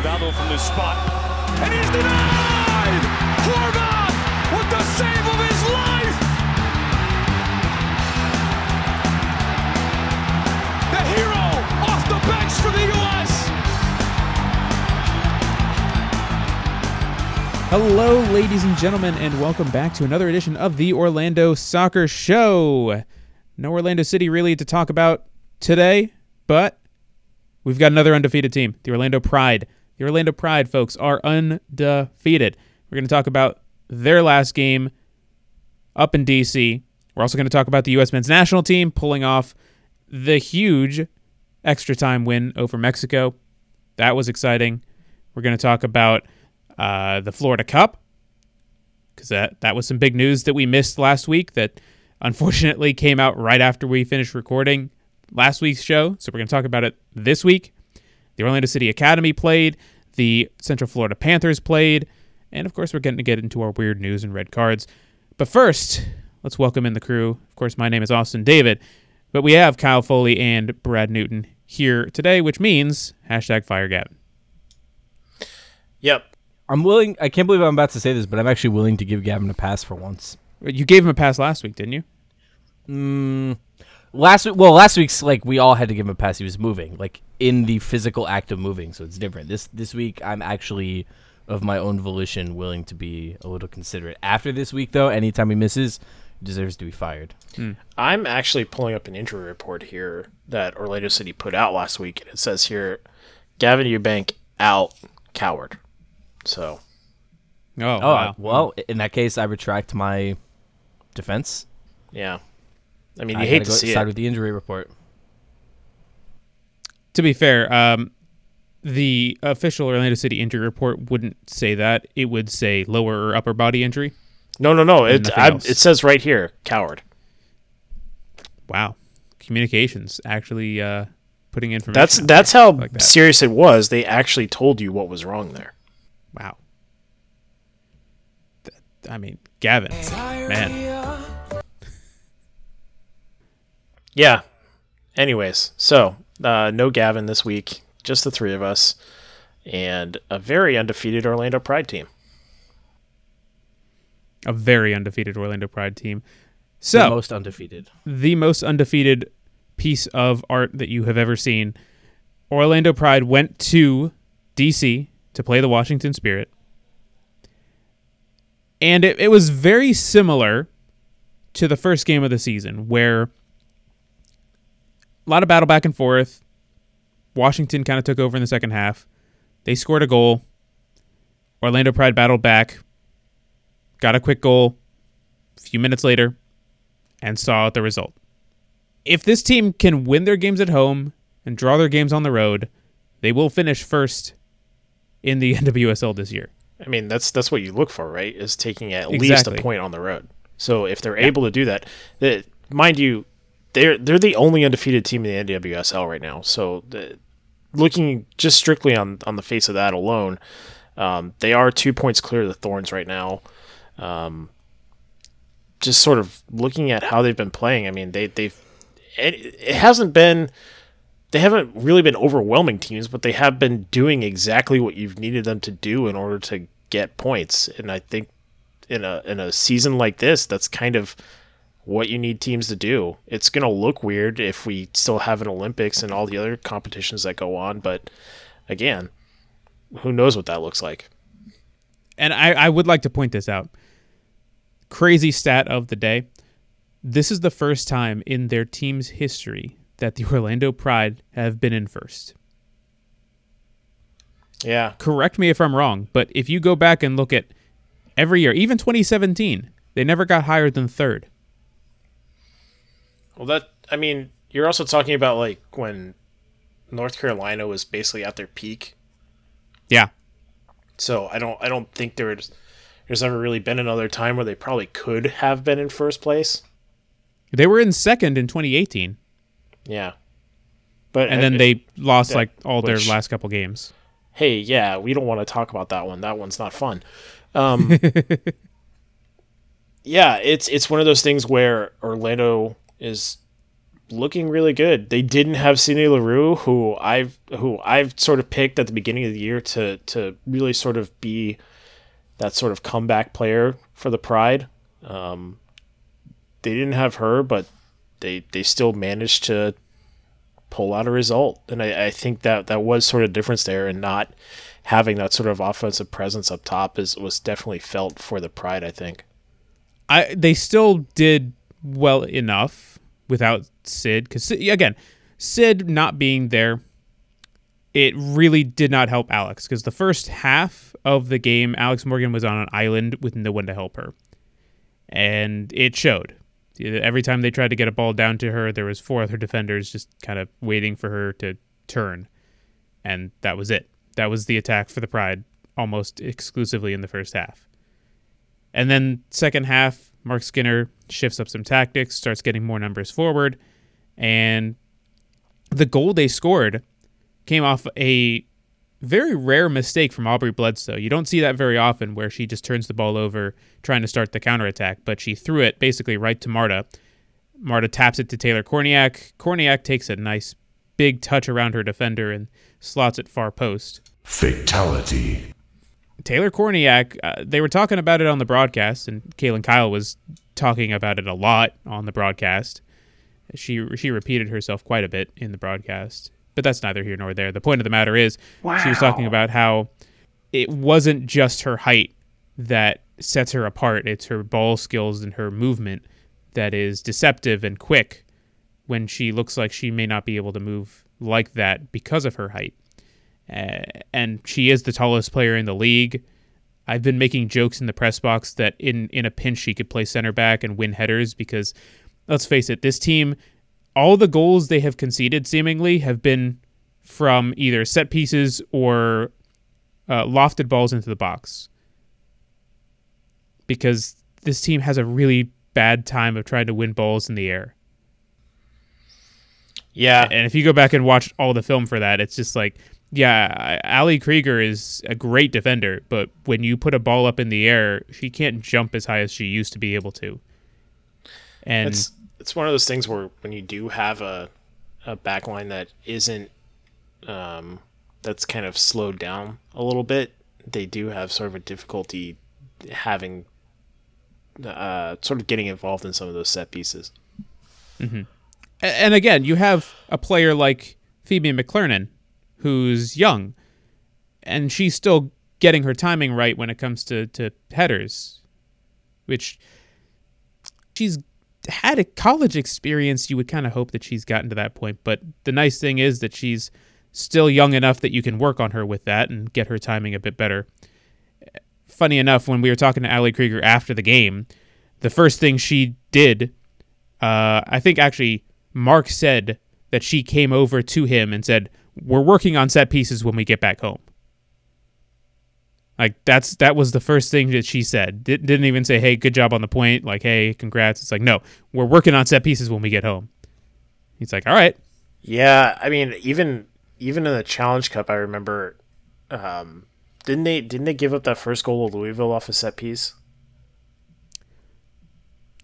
Guardado from this spot. And he's denied! Horvath with the save of his life! The hero off the bench for the U.S. Hello, ladies and gentlemen, and welcome back to another edition of the Orlando Soccer Show. No Orlando City really to talk about today, but we've got another undefeated team, the Orlando Pride. The Orlando Pride, folks, are undefeated. We're going to talk about their last game up in D.C. We're also going to talk about the U.S. men's national team pulling off the huge extra time win over Mexico. That was exciting. We're going to talk about uh, the Florida Cup because that that was some big news that we missed last week that unfortunately came out right after we finished recording last week's show. So we're going to talk about it this week. The Orlando City Academy played, the Central Florida Panthers played, and of course we're getting to get into our weird news and red cards. But first, let's welcome in the crew. Of course, my name is Austin David, but we have Kyle Foley and Brad Newton here today, which means hashtag Fire Gavin. Yep. I'm willing. I can't believe I'm about to say this, but I'm actually willing to give Gavin a pass for once. You gave him a pass last week, didn't you? Mm, last week, well, last week's like we all had to give him a pass. He was moving, like in the physical act of moving, so it's different. This this week, I'm actually of my own volition willing to be a little considerate. After this week, though, anytime he misses, deserves to be fired. Hmm. I'm actually pulling up an injury report here that Orlando City put out last week, and it says here Gavin Eubank out, coward. So, Oh, Oh, wow. well, in that case, I retract my defense. yeah. I mean, I you hate gotta go see side it. with the injury report. to be fair, um, the official Orlando City injury report wouldn't say that. It would say lower or upper body injury. No, no, no. It, I, it says right here, coward. Wow, communications actually uh, putting information. That's out that's there how like that. serious it was. They actually told you what was wrong there. Wow. I mean, Gavin, man. Yeah. Anyways, so uh, no Gavin this week, just the three of us, and a very undefeated Orlando Pride team. A very undefeated Orlando Pride team. The So most undefeated. the most undefeated piece of art that you have ever seen. Orlando Pride went to DC to play the Washington Spirit. And it, it was very similar to the first game of the season, where a lot of battle back and forth. Washington kind of took over in the second half. They scored a goal. Orlando Pride battled back, got a quick goal. A few minutes later, and saw the result. If this team can win their games at home and draw their games on the road, they will finish first in the NWSL this year. I mean, that's that's what you look for, right? Is taking at least a point on the road. So if they're able to do that, that mind you, they're they're the only undefeated team in the NWSL right now. So the, looking just strictly on on the face of that alone, um, they are two points clear of the Thorns right now. Um, just sort of looking at how they've been playing, I mean, they they've it, it hasn't been they haven't really been overwhelming teams, but they have been doing exactly what you've needed them to do in order to get points. And I think in a in a season like this, that's kind of what you need teams to do. It's going to look weird if we still have an Olympics and all the other competitions that go on, but again, who knows what that looks like. And I, I would like to point this out. Crazy stat of the day. This is the first time in their team's history that the Orlando Pride have been in first. Yeah. Correct me if I'm wrong, but if you go back and look at every year, even 2017, they never got higher than third. Well, that I mean, you're also talking about like when North Carolina was basically at their peak Yeah. So I don't I don't think there's there's ever really been another time where they probably could have been in first place. They were in second in 2018, Yeah. But and then if- they lost that- like all their last couple games. hey, yeah, we don't want to talk about that one. That one's not fun. Um, yeah, it's it's one of those things where Orlando is looking really good. They didn't have Sydney Leroux, who I've who I've sort of picked at the beginning of the year to to really sort of be that sort of comeback player for the Pride. Um, they didn't have her, but they they still managed to pull out a result, and I, I think that that was sort of difference there, and not having that sort of offensive presence up top is was definitely felt for the Pride. I think. I they still did well enough without Sid because again, Sid not being there, it really did not help Alex because the first half of the game, Alex Morgan was on an island with no one to help her, and it showed. Every time they tried to get a ball down to her, there was four other defenders just kind of waiting for her to turn, and that was it. That was the attack for the Pride almost exclusively in the first half. And then second half, Mark Skinner shifts up some tactics, starts getting more numbers forward, and the goal they scored came off a very rare mistake from Aubrey Bledsoe. You don't see that very often where she just turns the ball over trying to start the counterattack, but she threw it basically right to Marta. Marta taps it to Taylor Kornieck. Kornieck takes a nice big touch around her defender and slots it far post. Fatality. Taylor Kornieck, uh, they were talking about it on the broadcast, and Kaylyn Kyle was talking about it a lot on the broadcast. She she repeated herself quite a bit in the broadcast, but that's neither here nor there. The point of the matter is, she was talking about how it wasn't just her height that sets her apart; it's her ball skills and her movement that is deceptive and quick when she looks like she may not be able to move like that because of her height. Uh, and she is the tallest player in the league. I've been making jokes in the press box that in in a pinch she could play center back and win headers because let's face it, this team all the goals they have conceded seemingly have been from either set pieces or uh, lofted balls into the box. Because this team has a really bad time of trying to win balls in the air. Yeah, And if you go back and watch all the film for that, it's just like, yeah, Ali Krieger is a great defender, but when you put a ball up in the air, she can't jump as high as she used to be able to. And it's it's one of those things where when you do have a a back line that isn't um that's kind of slowed down a little bit, they do have sort of a difficulty having uh sort of getting involved in some of those set pieces. A- and again, you have a player like Phoebe McClernon, who's young, and she's still getting her timing right when it comes to, to headers, which she's had a college experience. You would kind of hope that she's gotten to that point, but the nice thing is that she's still young enough that you can work on her with that and get her timing a bit better. Funny enough, when we were talking to Ali Krieger after the game, the first thing she did uh, I think actually Mark said that she came over to him and said, "We're working on set pieces when we get back home." Like that's that was the first thing that she said. Di- didn't even say, "Hey, good job on the point." Like, "Hey, congrats." It's like, "No, we're working on set pieces when we get home." He's like, "All right." Yeah, I mean even even in the Challenge Cup I remember um didn't they didn't they give up that first goal to Louisville off a set piece?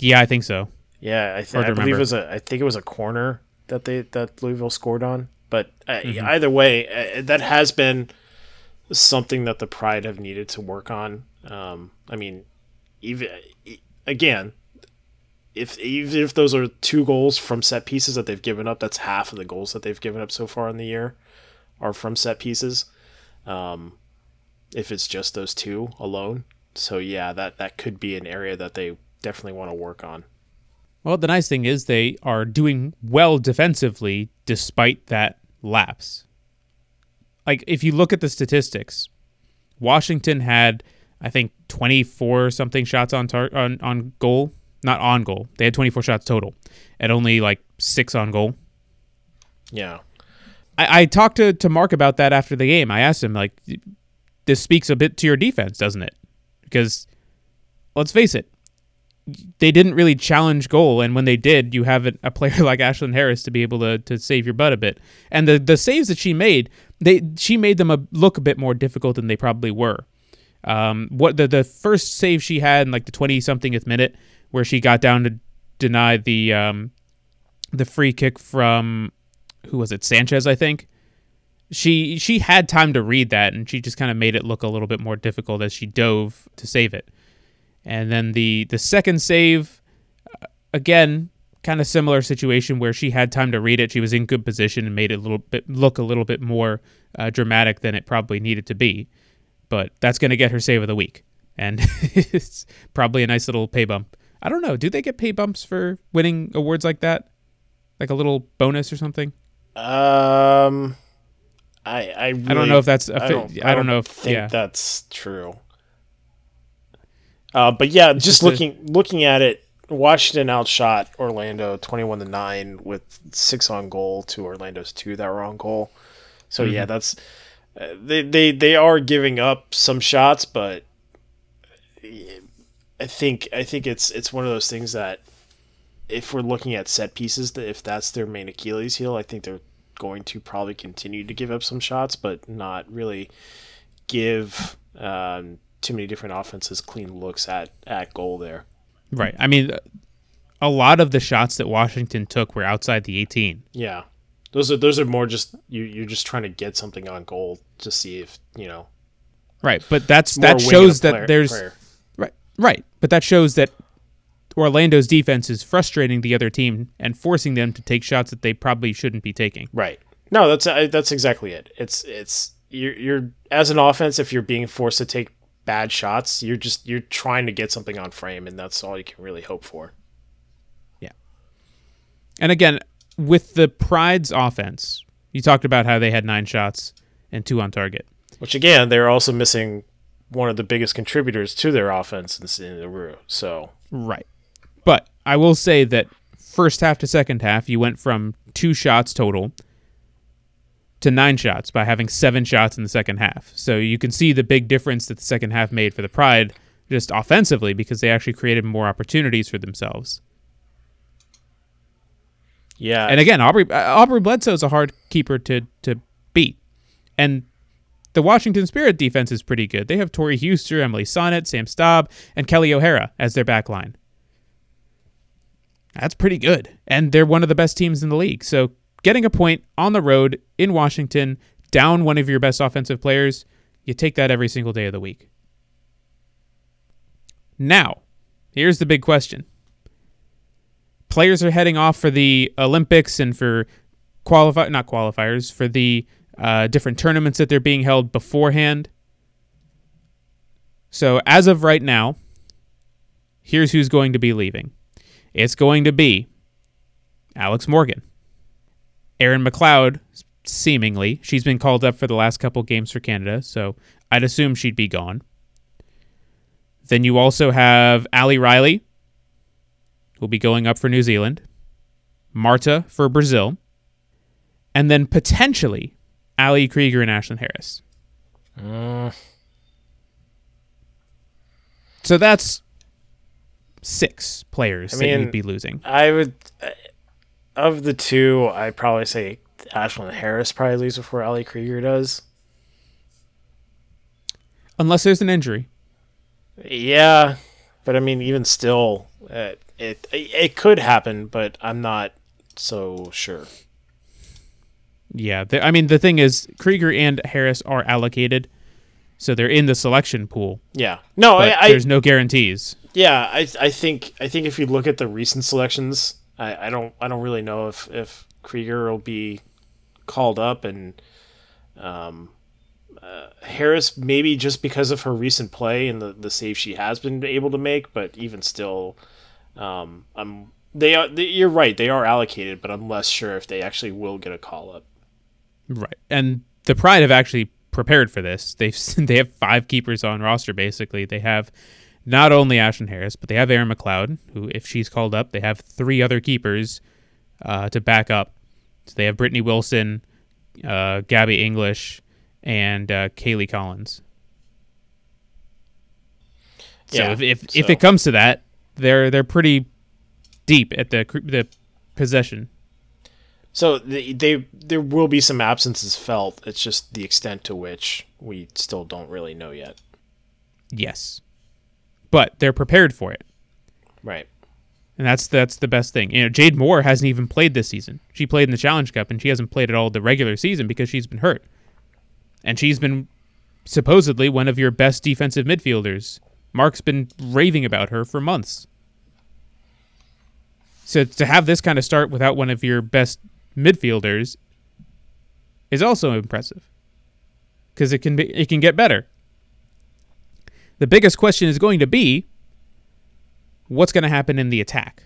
Yeah, I think so. Yeah, I, th- I believe it was a. I think it was a corner that they that Louisville scored on. But uh, either way, uh, that has been something that the Pride have needed to work on. Um, I mean, even again, if even if those are two goals from set pieces that they've given up, that's half of the goals that they've given up so far in the year are from set pieces. Um, if it's just those two alone, so yeah, that that could be an area that they definitely want to work on. Well, the nice thing is they are doing well defensively despite that lapse. Like if you look at the statistics, Washington had I think 24 something shots on tar- on on goal, not on goal. They had 24 shots total and only like 6 on goal. Yeah. I, I talked to, to Mark about that after the game. I asked him like this speaks a bit to your defense, doesn't it? Because let's face it, they didn't really challenge goal, and when they did, you have a, player like Ashlyn Harris to be able to, to save your butt a bit. And the the saves that she made, they she made them a, look a bit more difficult than they probably were. Um, what the the first save she had in like the twenty somethingth minute, where she got down to deny the um, the free kick from who was it Sanchez I think she she had time to read that and she just kind of made it look a little bit more difficult as she dove to save it and then the the second save uh, again kind of similar situation where she had time to read it. She was in good position and made it a little bit look a little bit more uh, dramatic than it probably needed to be. But that's going to get her save of the week. And it's probably a nice little pay bump. I don't know. Do they get pay bumps for winning awards like that? Like a little bonus or something? Um, I I, really, I don't know if that's a I fi- don't, I don't know if- think yeah. that's true. Uh, but yeah, just, just a- looking looking at it, Washington outshot Orlando twenty one to nine with six on goal to Orlando's two that were on goal. So yeah, Mm-hmm. that's uh, they they they are giving up some shots, but I think I think it's it's one of those things that if we're looking at set pieces, that if that's their main Achilles heel, I think they're going to probably continue to give up some shots, but not really give um, too many different offenses clean looks at at goal there. right i mean a lot of the shots that washington took were outside the 18 Yeah, those are those are more just you you're just trying to get something on goal to see if you know right but that's that shows and that player- there's player. Right, right. But that shows that Orlando's defense is frustrating the other team and forcing them to take shots that they probably shouldn't be taking. Right. No, that's uh, that's exactly it. It's it's you're you're as an offense if you're being forced to take bad shots, you're just you're trying to get something on frame and that's all you can really hope for. Yeah. And again, with the Pride's offense, you talked about how they had nine shots and two on target. Which again, they're also missing one of the biggest contributors to their offense in Leroux. So Right. But I will say that first half to second half, you went from two shots total to nine shots by having seven shots in the second half. So you can see the big difference that the second half made for the Pride just offensively because they actually created more opportunities for themselves. yeah, And again, Aubrey uh, Aubrey Bledsoe is a hard keeper to to beat, and the Washington Spirit defense is pretty good. They have Tori Huster, Emily Sonnett, Sam Staab, and Kelly O'Hara as their back line. That's pretty good, and they're one of the best teams in the league. So getting a point on the road in Washington, down one of your best offensive players, you take that every single day of the week. Now, here's the big question players are heading off for the Olympics and for qualify not qualifiers for the uh, different tournaments that they're being held beforehand. So as of right now, here's who's going to be leaving. It's going to be Alex Morgan, Erin McLeod, seemingly she's been called up for the last couple games for Canada, so I'd assume she'd be gone. Then you also have Ali Riley, who'll be going up for New Zealand, Marta for Brazil, and then potentially Ali Krieger and Ashlyn Harris. So that's six players I that mean, you'd be losing. I would uh, of the two, I'd probably say Ashlyn Harris probably leaves before Ali Krieger does. Unless there's an injury. Yeah, but I mean, even still, uh, it it could happen, but I'm not so sure. Yeah, the, I mean the thing is Krieger and Harris are allocated, so they're in the selection pool. Yeah, no, I, I there's no guarantees. yeah, I I think I think if you look at the recent selections, I, I don't I don't really know if if Krieger will be called up and um uh, Harris maybe just because of her recent play and the the save she has been able to make, but even still, um, I'm they are they, you're right they are allocated, but I'm less sure if they actually will get a call up. Right. And the Pride have actually prepared for this. They've they have five keepers on roster basically. They have not only Ashlyn Harris, but they have Erin McLeod, who if she's called up, they have three other keepers uh, to back up. So they have Brittany Wilson, uh, Gabby English, and uh, Kaylee Collins. So Yeah, if if, if it comes to that, they're they're pretty deep at the the possession. So they, they there will be some absences felt. It's just the extent to which we still don't really know yet. Yes. But they're prepared for it. Right. And that's that's the best thing. You know, Jade Moore hasn't even played this season. She played in the Challenge Cup and she hasn't played at all the regular season because she's been hurt. And she's been supposedly one of your best defensive midfielders. Mark's been raving about her for months. So to have this kind of start without one of your best midfielders is also impressive. Cuz it can be it can get better. The biggest question is going to be what's going to happen in the attack.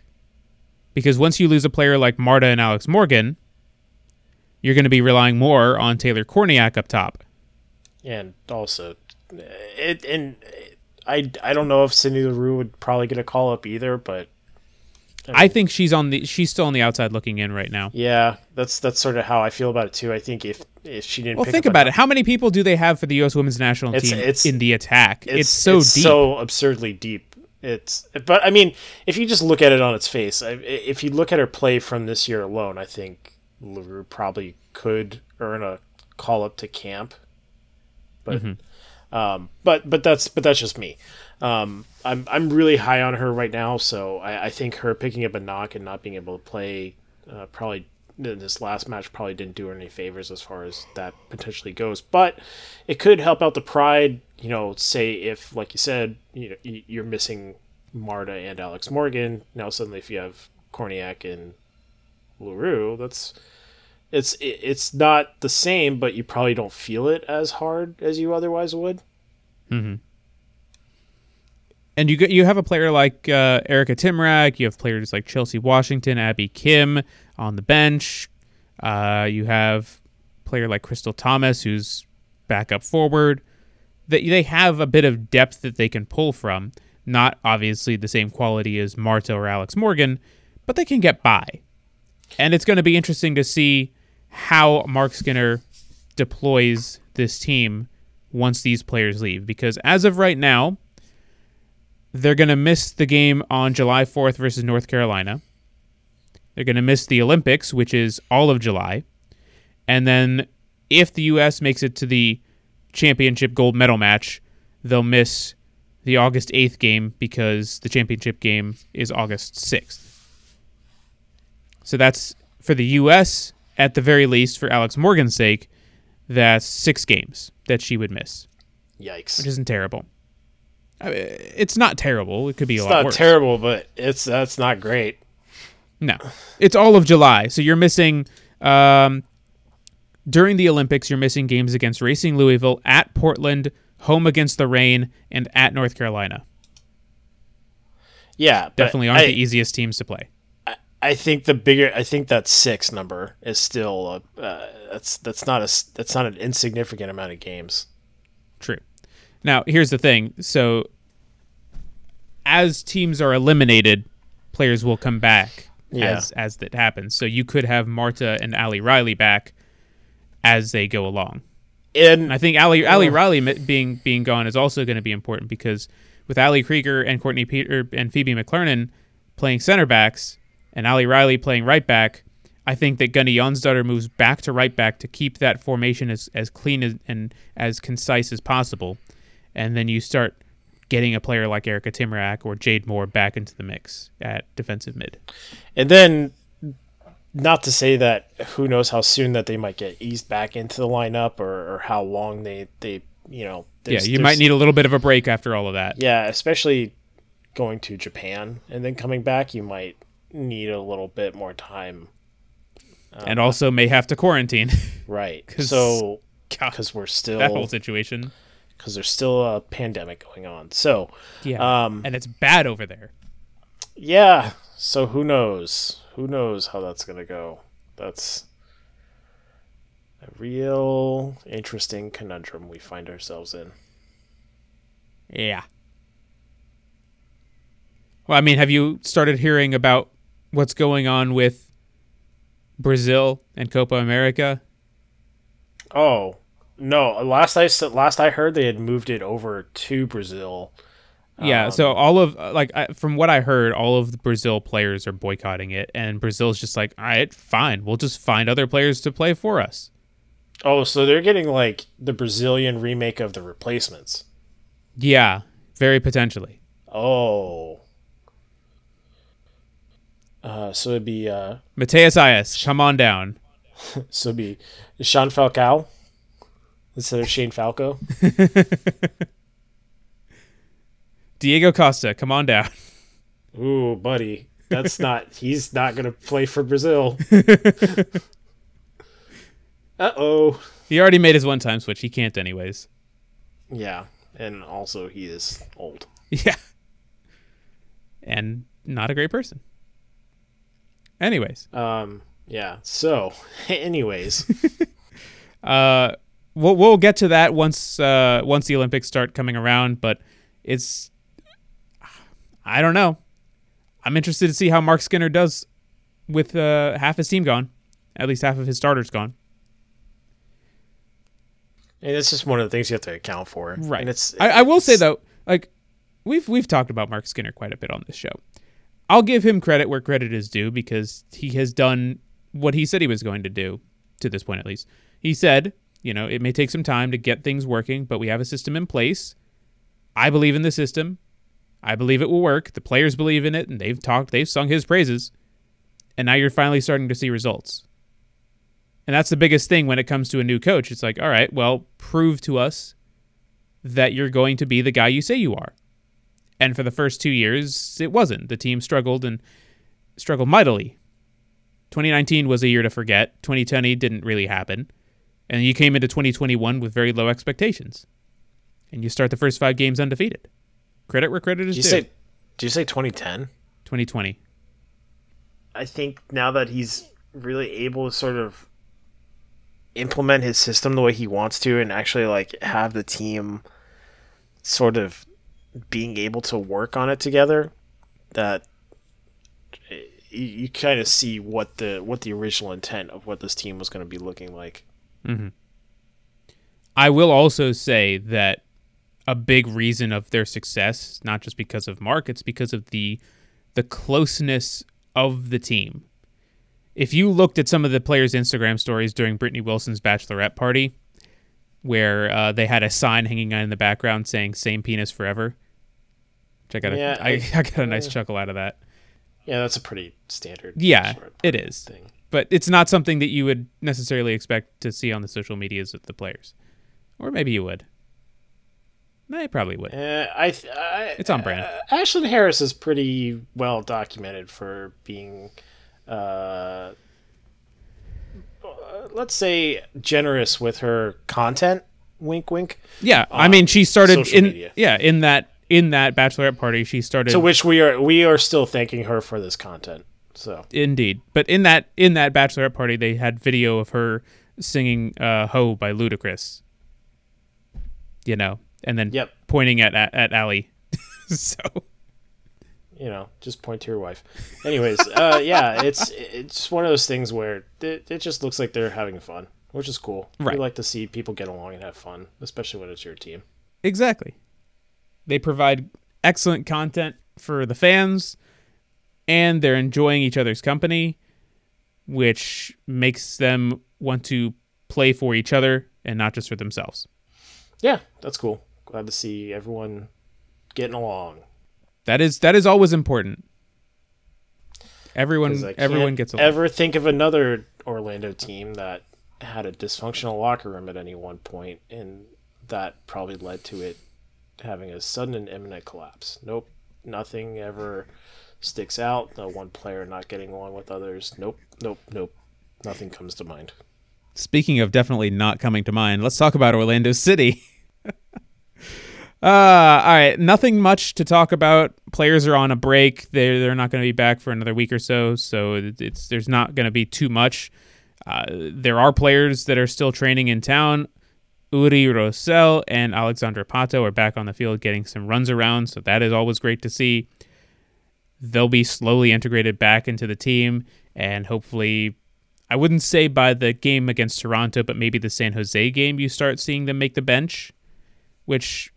Because once you lose a player like Marta and Alex Morgan, you're going to be relying more on Taylor Kornieck up top. And also, it and I, I don't know if Cindy LaRue would probably get a call up either, but I think she's on the she's still on the outside looking in right now. yeah, that's that's sort of how I feel about it too. I think if if she didn't, Well, pick think up about a- it. How many people do they have for the U.S. Women's National It's- Team it's- in the attack? It's, so it's deep. so absurdly deep. It's but I mean, if you just look at it on its face, if you look at her play from this year alone, I think LaRue probably could earn a call up to camp. But um, but but that's but that's just me. Um, I'm I'm really high on her right now, so I, I think her picking up a knock and not being able to play uh, probably this last match probably didn't do her any favors as far as that potentially goes. But it could help out the pride. You know, say if like you said, you know, you're missing Marta and Alex Morgan. Now suddenly, if you have Kornieck and Leroux, that's it's it's not the same, but you probably don't feel it as hard as you otherwise would. And you you have a player like uh, Erika Tymrak, you have players like Chelsea Washington, Abby Kim on the bench. Uh, you have player like Crystal Thomas, who's back up forward. They they have a bit of depth that they can pull from. Not obviously the same quality as Marta or Alex Morgan, but they can get by. And it's going to be interesting to see how Mark Skinner deploys this team once these players leave. Because as of right now, they're going to miss the game on July 4th versus North Carolina. They're going to miss the Olympics, which is all of July. And then if the U.S. makes it to the championship gold medal match, they'll miss the August 8th game because the championship game is August 6th. So that's for the U.S., at the very least, for Alex Morgan's sake, that's six games that she would miss, Yikes! which isn't terrible. I mean, it's not terrible. It could be a It's lot not worse. terrible, but it's that's not great. No, it's all of July. So you're missing um, during the Olympics. You're missing games against Racing Louisville, at Portland, home against the Rain, and at North Carolina. Yeah, Definitely aren't I, the easiest teams to play. I think the bigger, I think that six number is still a, uh, that's that's not a that's not an insignificant amount of games. True. Now, here's the thing. So, as teams are eliminated, players will come back Yeah. as as that happens. So you could have Marta and Ali Riley back as they go along. And And I think Ali Ali Riley being being gone is also going to be important because with Ali Krieger and Courtney Peter and Phoebe McClernon playing center backs and Ali Riley playing right back, I think that Gunny Jonsdottir moves back to right back to keep that formation as, as clean as, and as concise as possible. And then you start getting a player like Erika Tymrak or Jade Moore back into the mix at defensive mid. and then not to say that who knows how soon that they might get eased back into the lineup or, or how long they they you know Yeah, you might need a little bit of a break after all of that. yeah especially going to Japan and then coming back you might need a little bit more time and also may have to quarantine. right so because we're still that whole situation. Because there's still a pandemic going on so Yeah. Um, and it's bad over there. Yeah. So who knows? Who knows how that's gonna go? That's a real interesting conundrum we find ourselves in. Yeah. Well, I mean, have you started hearing about what's going on with Brazil and Copa America? Oh no! Last I last I heard, they had moved it over to Brazil. Yeah, Um, so all of uh, like I, from what I heard, all of the Brazil players are boycotting it, and Brazil's just like, all right, fine, we'll just find other players to play for us. Oh, so they're getting like the Brazilian remake of the replacements. Yeah, very potentially. Oh. Uh, so it'd be uh, Matheus Aiás, come on down. so it'd be Sean Falcao instead of Shane Falco. Diego Costa, come on down. Ooh, buddy, that's not. He's not gonna play for Brazil. uh oh. He already made his one time switch. He can't anyways. Yeah, and also he is old. Yeah. And not a great person. Anyways, Um. Yeah. So, anyways, uh we'll we'll get to that once uh once the Olympics start coming around, but it's I don't know. I'm interested to see how Mark Skinner does with uh half his team gone. At least half of his starters gone. and it's just one of the things you have to account for. Right. And it's. I, I will say though, like we've we've talked about Mark Skinner quite a bit on this show. I'll give him credit where credit is due because he has done what he said he was going to do to this point at least. He said, you know, it may take some time to get things working, but we have a system in place. I believe in the system. I believe it will work. The players believe in it and they've talked, they've sung his praises. And now you're finally starting to see results. And that's the biggest thing when it comes to a new coach. It's like, all right, well, prove to us that you're going to be the guy you say you are. And for the first two years, it wasn't. The team struggled and struggled mightily. 2019 was a year to forget. 2020 didn't really happen. And you came into 2021 with very low expectations. And you start the first five games undefeated. Credit where credit is Did due. say? Did you say 2010? 2020. I think now that he's really able to sort of implement his system the way he wants to and actually like have the team sort of being able to work on it together that you, you kind of see what the what the original intent of what this team was going to be looking like. I will also say that a big reason of their success, not just because of Mark, it's because of the the closeness of the team. If you looked at some of the players' Instagram stories during Brittany Wilson's bachelorette party, where uh, they had a sign hanging out in the background saying "Same penis forever," which I got a, Yeah, I, I- I got a nice chuckle out of that. Yeah, that's a pretty standard. Yeah, it is. Thing. But it's not something that you would necessarily expect to see on the social medias of the players, or maybe you would. You probably would. Uh, I, th- I It's on brand. Uh, Ashlyn Harris is pretty well documented for being, uh, uh, let's say, generous with her content. Wink, wink. Yeah, I mean, she started in media. yeah in that in that bachelorette party. She started To which we are we are still thanking her for this content. So indeed, but in that in that bachelorette party, they had video of her singing uh, "Ho" by Ludacris. You know, and then Yep. pointing at at, at Allie. so you know, just point to your wife. Anyways, uh, yeah, it's it's one of those things where it, it just looks like they're having fun, which is cool. Right. We like to see people get along and have fun, especially when it's your team. exactly, they provide excellent content for the fans, and they're enjoying each other's company, which makes them want to play for each other and not just for themselves. Yeah, that's cool. Glad to see everyone getting along. That is that is always important. Everyone everyone gets along. ever think of another Orlando team that had a dysfunctional locker room at any one point, and that probably led to it having a sudden and imminent collapse. Nope, nothing ever sticks out. No one player not getting along with others. Nope, nope, nope. Nothing comes to mind. Speaking of definitely not coming to mind, let's talk about Orlando City. uh, all right, nothing much to talk about. Players are on a break. They're they're not going to be back for another week or so, so it's there's not going to be too much. Uh, there are players that are still training in town. Uri Rosell and Alexandre Pato are back on the field getting some runs around, so that is always great to see. They'll be slowly integrated back into the team, and hopefully I wouldn't say by the game against Toronto, but maybe the San Jose game, you start seeing them make the bench, which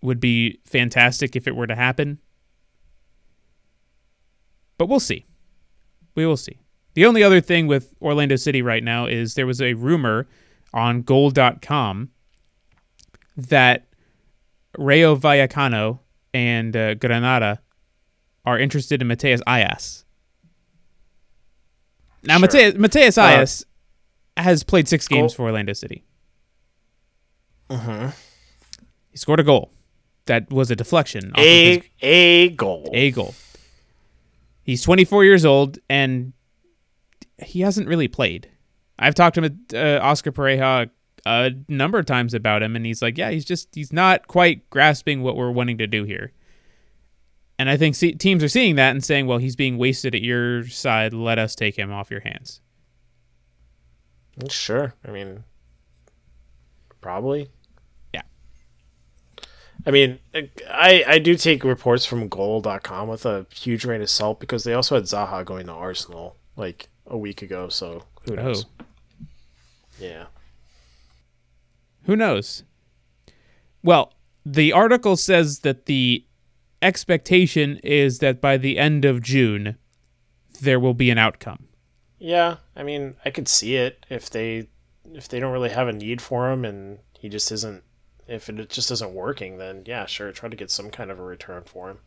would be fantastic if it were to happen. But we'll see. We will see. The only other thing with Orlando City right now is there was a rumor on goal.com that Rayo Vallecano and uh, Granada are interested in Matheus Aiás. Now, Sure. Mate- Matheus Uh, Aiás has played six games goal- for Orlando City. Mm-hmm. He scored a goal. That was a deflection. off of his- A a goal. a goal. He's 24 years old and he hasn't really played. I've talked to uh, Oscar Pareja a number of times about him, and he's like, yeah, he's just he's not quite grasping what we're wanting to do here. And I think see, teams are seeing that and saying, well, he's being wasted at your side. Let us take him off your hands. Sure. I mean, probably. Yeah. I mean, I I do take reports from Goal.com with a huge grain of salt because they also had Zaha going to Arsenal like a week ago. So who oh. knows? Oh, Yeah. who knows? Well, the article says that the expectation is that by the end of June, there will be an outcome. Yeah. I mean, I could see it if they if they don't really have a need for him and he just isn't. If it just isn't working, then yeah, sure, try to get some kind of a return for him.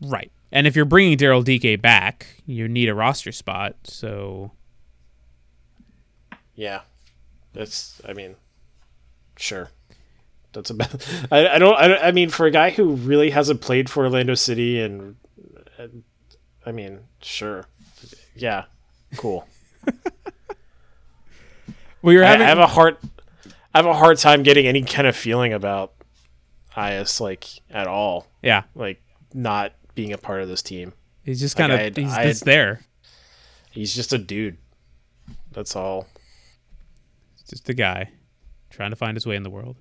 Right. And if you're bringing Daryl Dike back, you need a roster spot. So Yeah, that's. I mean, sure. That's about. I, I don't. I, don't- I mean, for a guy who really hasn't played for Orlando City, and, and I mean, sure. Yeah, cool. we were I, I having have a hard. I have a hard time getting any kind of feeling about Aiás like at all. yeah. Like not being a part of this team. He's just Like, kind of I'd- he's just there. He's just a dude. That's all. Just a guy trying to find his way in the world.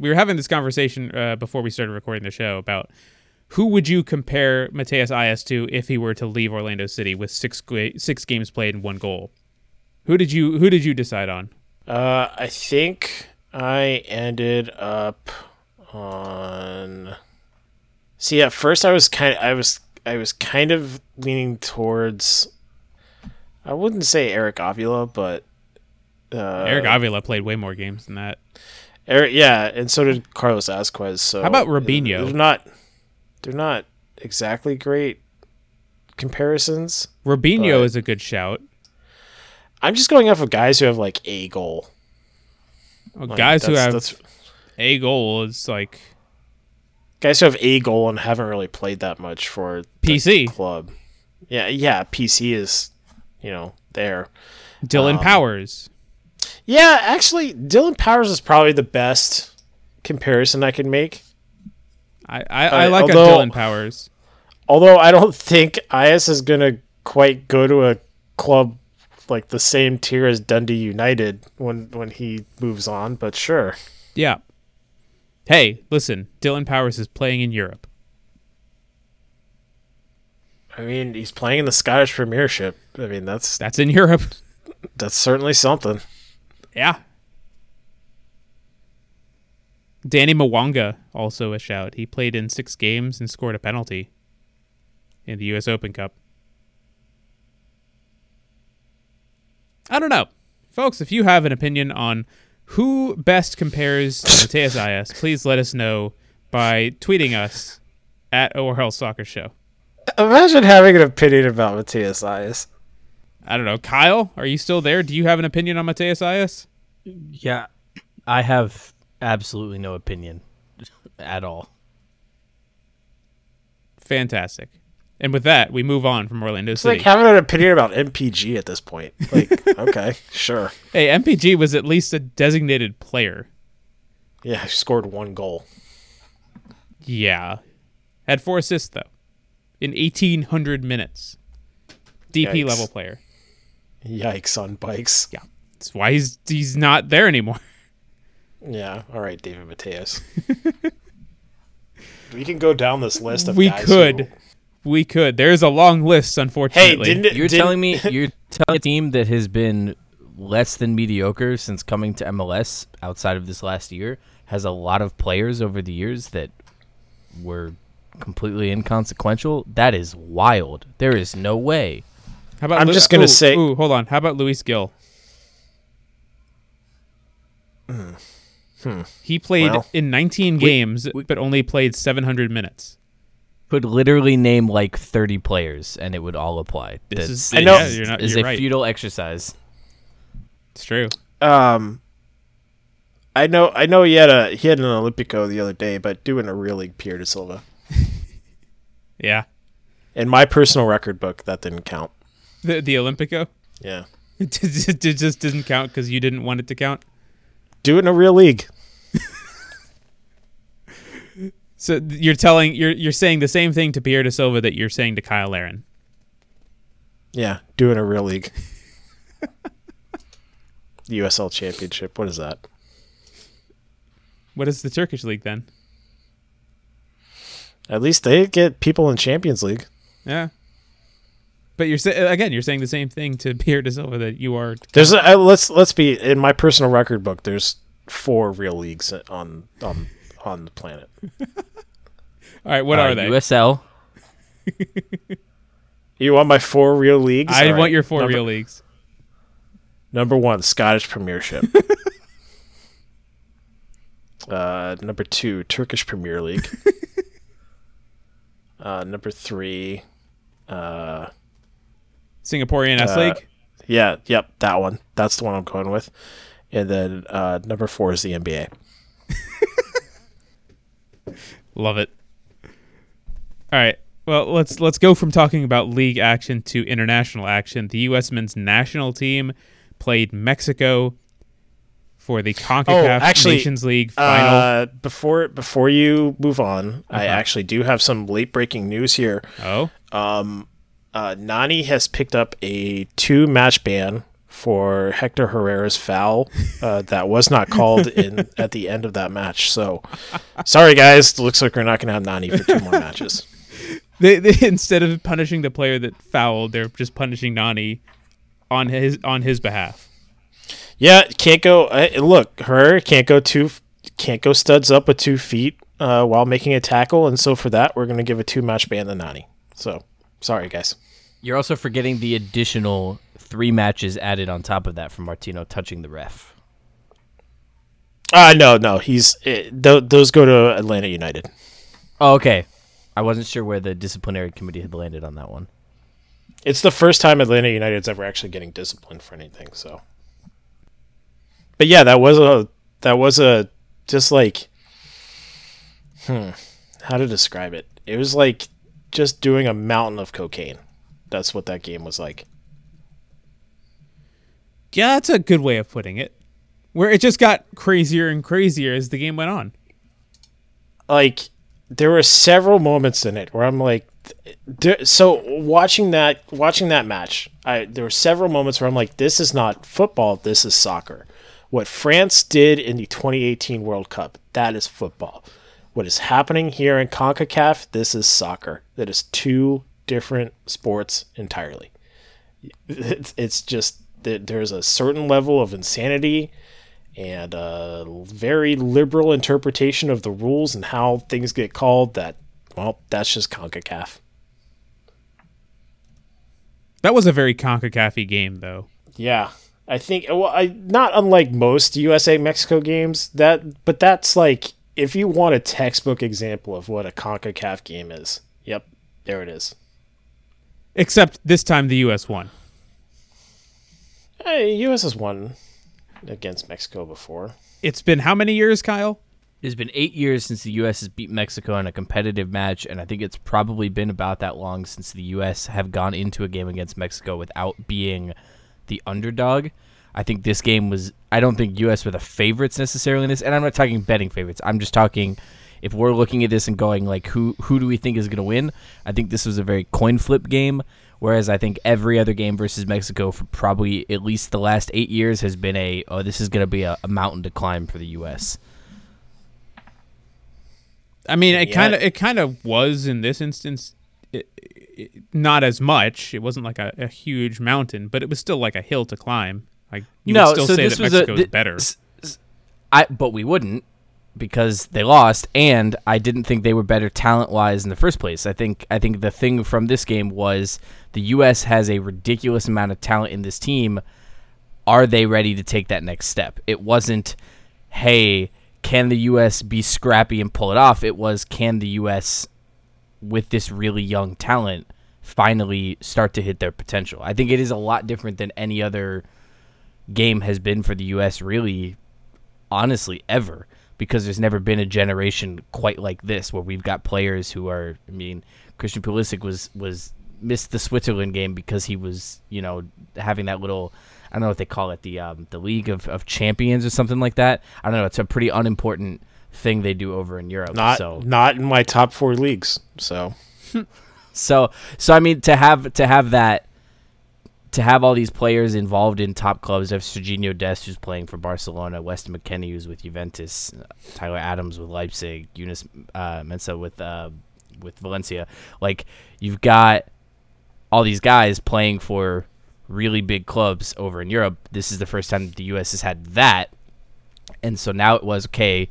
We were having this conversation uh, before we started recording the show about who would you compare Matheus Aiás to if he were to leave Orlando City with six six games played and one goal. Who did you who did you decide on? Uh, I think I ended up on. See, at first I was kind. I was. I was kind of leaning towards. I wouldn't say Eric Avila, but uh, Eric Avila played way more games than that. Eric, yeah, and so did Carlos Ascues. So How about Robinho? They're not. They're not exactly great comparisons. Robinho is a good shout. I'm just going off of guys who have like a goal. Well, Like, guys who have that's- a goal is like guys who have a goal and haven't really played that much for the PC. club. Yeah, yeah, PC is, you know, there. Dillon Um, Powers. Yeah, actually, Dillon Powers is probably the best comparison I can make. I, I, I uh, like although- a Dillon Powers. Although I don't think Aiás is gonna quite go to a club like the same tier as Dundee United when when he moves on, but sure. Yeah. Hey, listen, Dillon Powers is playing in Europe. I mean, he's playing in the Scottish Premiership. I mean, that's That's in Europe. that's certainly something. Yeah. Danny Mwanga also a shout. He played in six games and scored a penalty in the U.S. Open Cup. I don't know. Folks, if you have an opinion on who best compares to Matheus Aiás, please let us know by tweeting us at ORL Soccer Show. Imagine having an opinion about Matthias Aiás. I don't know. Kyle, are you still there? Do you have an opinion on Matheus Aiás? Yeah, I have absolutely no opinion at all. Fantastic. And with that, we move on from Orlando It's City. like having an opinion about MPG at this point. Like, okay, sure. hey, MPG was at least a designated player. Yeah, he scored one goal. Yeah. Had four assists, though, in 1,800 minutes. DP Yikes. level player. Yikes on bikes. Yeah. That's why he's he's not there anymore. Yeah, all right, David Mateos. we can go down this list of we guys could. who- We could. There's a long list, Hey, unfortunately. didn't You're didn't- telling me you're telling a team that has been less than mediocre since coming to MLS outside of this last year has a lot of players over the years that were completely inconsequential. That is wild. There is no way. How about I'm Lu- just gonna ooh, say- Ooh, hold on. How about Luis Gil? He played Well, in 19 games, but only played 700 minutes. Could literally name like 30 players and it would all apply. This That's- is- I know- yeah, you're not- is you're a right. futile exercise. It's true. Um, I know, I know he had a he had an Olympico the other day, but doing a real league Pierre de Silva. Yeah. In my personal record book, that didn't count. The the Olympico Yeah, it just it just doesn't count because you didn't want it to count. do it in a real league. So you're telling you're you're saying the same thing to Pierre Da Silva that you're saying to Kyle Larin. Yeah, do it in a real league. the USL Championship. What is that? What is the Turkish league then? At least they get people in Champions League. Yeah. But you're sa- again, you're saying the same thing to Pierre Da Silva that you are. There's a, uh, let's let's be in my personal record book. There's four real leagues on on on the planet. All right, what Uh, are they? USL. You want my four real leagues? I All want right. your four number, real leagues. Number one, Scottish Premiership. uh, number two, Turkish Premier League. uh, number three, uh, Singaporean S Uh, League. yeah, yep, that one. That's the one I'm going with. And then uh, number four is the NBA. Love it. All right. Well, let's let's go from talking about league action to international action. The U.S. men's national team played Mexico for the CONCACAF Oh, actually, Nations League final. Uh, before before you move on, I Uh-huh. actually do have some late breaking news here. oh, Uh, Nani has picked up a two match ban for Hector Herrera's foul uh, that was not called in at the end of that match. So, sorry guys, looks like we're not going to have Nani for two more matches. they, they instead of punishing the player that fouled, they're just punishing Nani on his on his behalf. Yeah, can't go. Uh, look, Herrera can't go two, can't go studs up with two feet uh, while making a tackle, and so for that, we're going to give a two match ban to Nani. So, sorry guys. You're also forgetting the additional three matches added on top of that from Martino touching the ref. Uh no, no, he's uh, th- those go to Atlanta United. Oh, okay. I wasn't sure where the disciplinary committee had landed on that one. It's the first time Atlanta United's ever actually getting disciplined for anything. So, but yeah, that was a that was a just like, hmm, how to describe it? It was like just doing a mountain of cocaine. That's what that game was like. Yeah, that's a good way of putting it. Where it just got crazier and crazier as the game went on. like there were several moments in it where I'm like so watching that watching that match I there were several moments where I'm like this is not football this is soccer what France did in the 2018 World Cup that is football what is happening here in CONCACAF this is soccer that is two different sports entirely it's, it's just that there's a certain level of insanity and a very liberal interpretation of the rules and how things get called that well that's just CONCACAF. That was a very CONCACAF game, though. Yeah. I think well I not unlike most USA Mexico games that but that's like if you want a textbook example of what a CONCACAF game is. Yep, there it is. Except this time the U.S. won. Hey, US has won against Mexico before. It's been how many years, Kyle? It's been eight years since the U.S. has beat Mexico in a competitive match, and I think it's probably been about that long since the U.S. have gone into a game against Mexico without being the underdog. I think this game was. I don't think U.S. were the favorites necessarily in this, and I'm not talking betting favorites. I'm just talking if we're looking at this and going like, who who do we think is going to win? I think this was a very coin flip game. Whereas I think every other game versus Mexico for probably at least the last eight years has been a oh this is going to be a, a mountain to climb for the U.S. I mean, it kind of it kind of was in this instance. It, it, not as much. It wasn't like a, a huge mountain, but it was still like a hill to climb. Like you no, would still so say this that was Mexico a, is better. I but we wouldn't because they lost, and I didn't think they were better talent wise in the first place. I think I think the thing from this game was the U.S. has a ridiculous amount of talent in this team. Are they ready to take that next step? It wasn't, hey, can the U.S. be scrappy and pull it off? It was, can the U.S. with this really young talent finally start to hit their potential. I think it is a lot different than any other game has been for the US really honestly ever because there's never been a generation quite like this where we've got players who are I mean Christian Pulisic was was missed the Switzerland game because he was, you know, having that little I don't know what they call it, the um, the League of, of Champions or something like that. I don't know, it's a pretty unimportant thing they do over in Europe. Not so not in my top four leagues. So so so I mean to have to have that to have all these players involved in top clubs, have Sergiño Dest who's playing for Barcelona, Weston McKennie who's with Juventus, Tyler Adams with Leipzig, Yunus uh, Musah with uh, with Valencia. Like you've got all these guys playing for really big clubs over in Europe. This is the first time the U.S. has had that, and so now it was okay.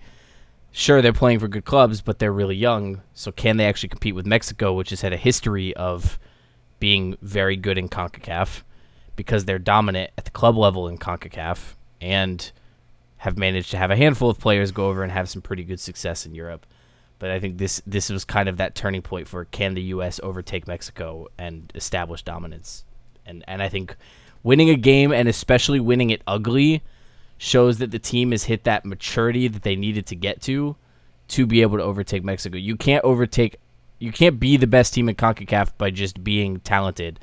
Sure, they're playing for good clubs, but they're really young. So can they actually compete with Mexico, which has had a history of being very good in CONCACAF because they're dominant at the club level in CONCACAF and have managed to have a handful of players go over and have some pretty good success in Europe. But I think this this was kind of that turning point for can the U.S. overtake Mexico and establish dominance, and and I think winning a game and especially winning it ugly shows that the team has hit that maturity that they needed to get to to be able to overtake Mexico. You can't overtake you can't be the best team in CONCACAF by just being talented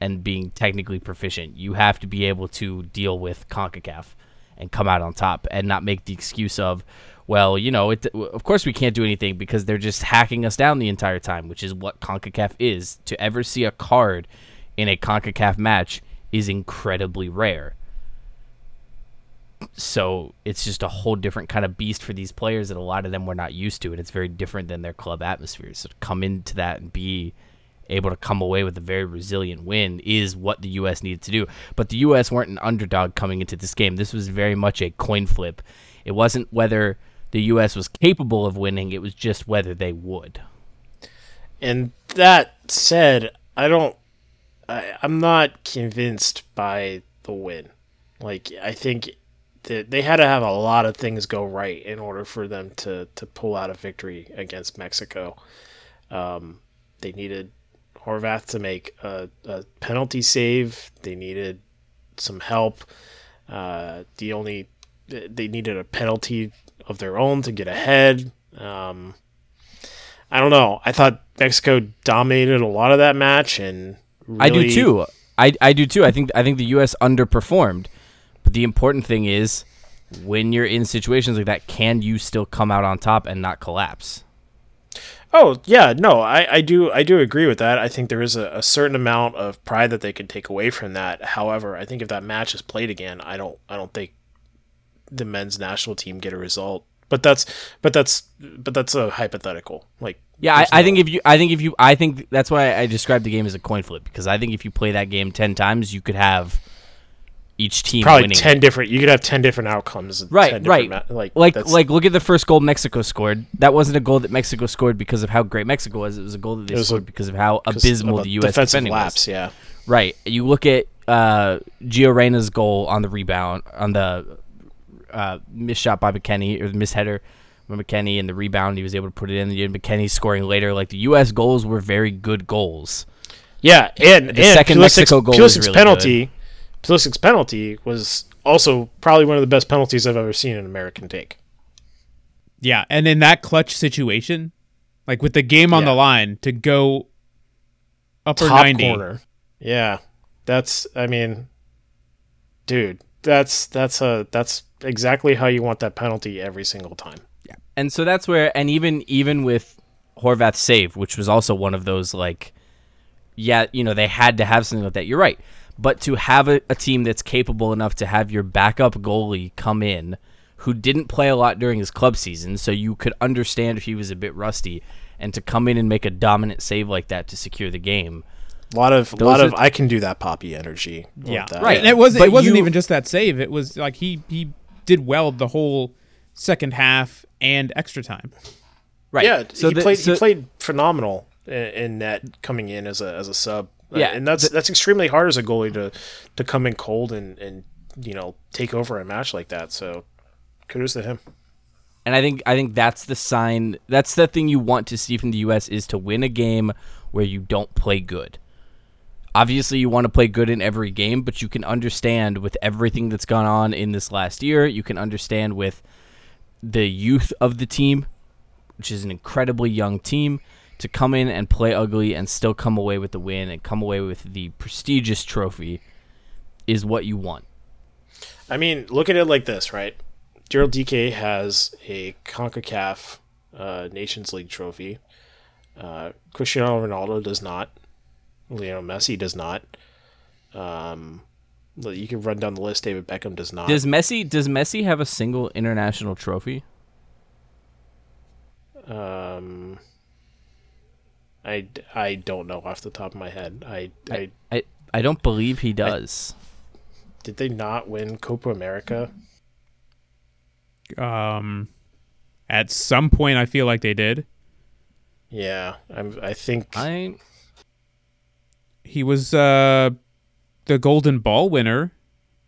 and being technically proficient. You have to be able to deal with CONCACAF and come out on top and not make the excuse of, well, you know, it, of course we can't do anything because they're just hacking us down the entire time, which is what CONCACAF is. To ever see a card in a CONCACAF match is incredibly rare. So it's just a whole different kind of beast for these players that a lot of them were not used to, and it's very different than their club atmosphere. So to come into that and be able to come away with a very resilient win is what the U.S. needed to do. But the U.S. weren't an underdog coming into this game. This was very much a coin flip. It wasn't whether the U.S. was capable of winning, it was just whether they would. And that said, I don't. I, I'm not convinced by the win. Like I think that they had to have a lot of things go right in order for them to to pull out a victory against Mexico. Um, they needed Horvath to make a, a penalty save. They needed some help. Uh, the only they needed a penalty of their own to get ahead. Um, I don't know. I thought Mexico dominated a lot of that match, and really, I do too. I, I do too. I think I think the U.S. underperformed, but the important thing is when you're in situations like that, can you still come out on top and not collapse? Oh yeah, no, I, I do I do agree with that. I think there is a, a certain amount of pride that they could take away from that. However, I think if that match is played again, I don't I don't think the men's national team get a result. But that's but that's but that's a hypothetical. Like Yeah, I, there's I think if you, I think if you, I think that's why I described the game as a coin flip because I think if you play that game ten times, you could have each team probably winning. ten different. You could have ten different outcomes. Right, 10 right. Ma- like like that's- like look at the first goal Mexico scored. That wasn't a goal that Mexico scored because of how great Mexico was. It was a goal that they was a- scored because of how abysmal of the U.S. defending was. Yeah, Right. You look at uh, Gio Reyna's goal on the rebound on the uh, missed shot by McKennie or the misheader by McKennie and the rebound he was able to put it in. And McKennie scoring later. Like the U.S. goals were very good goals. yeah, and The and second Pulisic's, Mexico goal was Pulisic's really penalty, Pulisic's penalty was also probably one of the best penalties I've ever seen an American take. Yeah, and in that clutch situation, like with the game on Yeah. the line, to go upper Top 90. corner. Yeah, that's. I mean, dude, that's that's a that's exactly how you want that penalty every single time. Yeah. And so that's where and even even with Horvath's save, which was also one of those like yeah, you know, they had to have something like that. You're right. But to have a, a team that's capable enough to have your backup goalie come in who didn't play a lot during his club season, so you could understand if he was a bit rusty, and to come in and make a dominant save like that to secure the game. A lot of a Those lot are- of I can do that poppy energy. Yeah, that. Right. And it wasn't. But It wasn't you- even just that save. It was like he he did well the whole second half and extra time. Right. Yeah, So he the- played so- he played phenomenal in, in net coming in as a as a sub. Yeah, and that's that's extremely hard as a goalie to to come in cold and and you know take over a match like that. So kudos to him. And I think I think that's the sign. That's the thing you want to see from the U.S. is to win a game where you don't play good. Obviously, you want to play good in every game, but you can understand with everything that's gone on in this last year. You can understand with the youth of the team, which is an incredibly young team, to come in and play ugly and still come away with the win and come away with the prestigious trophy is what you want. I mean, look at it like this, right? Daryl Dike has a CONCACAF uh, Nations League trophy. Uh, Cristiano Ronaldo does not. Lionel Messi does not. Um, you can run down the list. David Beckham does not. Does Messi does Messi have a single international trophy? Um, I, I don't know off the top of my head. I, I, I I don't believe he does. did they not win Copa America? Um, at some point, I feel like they did. Yeah, I'm. I think I He was uh, the Golden Ball winner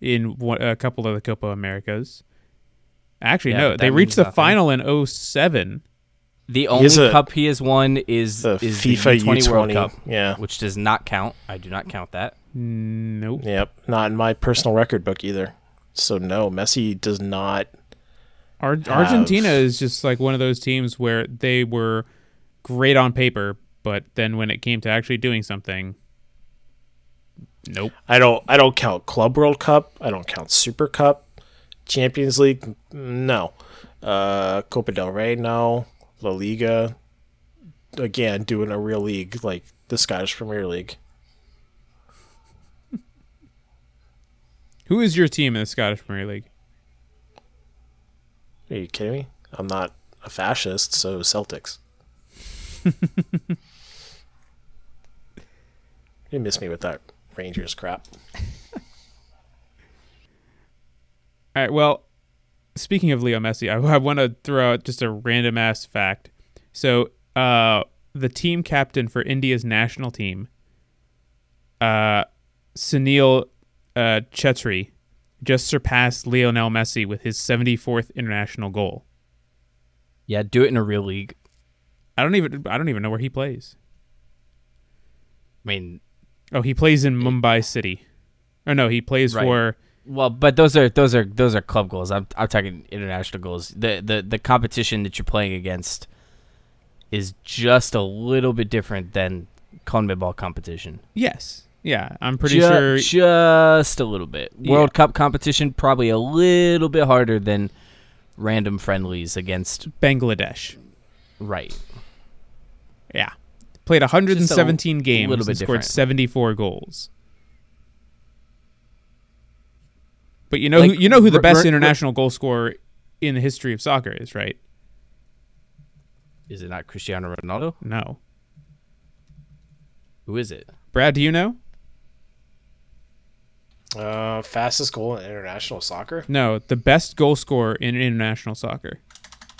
in one, a couple of the Copa Americas. Actually, Yeah, no, they reached the nothing. final in 07. The only is a- cup he has won is the is FIFA U20 World Cup, Yeah. which does not count. I do not count that. Nope. Yep, not in my personal record book either. So no, Messi does not. Ar- Argentina is just like one of those teams where they were great on paper, but then when it came to actually doing something, nope. I don't. I don't count Club World Cup. I don't count Super Cup, Champions League. No, uh, Copa del Rey. No, La Liga. Again, doing a real league like the Scottish Premier League. Who is your team in the Scottish Premier League? Are you kidding me? I'm not a fascist, so Celtics. you miss me with that Rangers crap. All right. Well, speaking of Leo Messi, I, I want to throw out just a random ass fact. So, uh, the team captain for India's national team, uh, Sunil uh, Chhetri, just surpassed Lionel Messi with his 74th international goal. Yeah, do it in a real league. I don't even I don't even know where he plays. I mean, Oh, he plays in Mumbai City. Oh no, he plays Right. for well, but those are those are those are club goals. I'm I'm talking international goals. The the the competition that you're playing against is just a little bit different than CONMEBOL competition. yes. Yeah, I'm pretty sure just a little bit. Yeah. World Cup competition probably a little bit harder than random friendlies against Bangladesh. right. Yeah. Played 117 games and scored different. 74 goals. But you know Like, who you know who the best r- international goal scorer in the history of soccer is, right? Is it not Cristiano Ronaldo? No. Who is it? Brad, do you know? Uh, fastest goal in international soccer. No, the best goal scorer in international soccer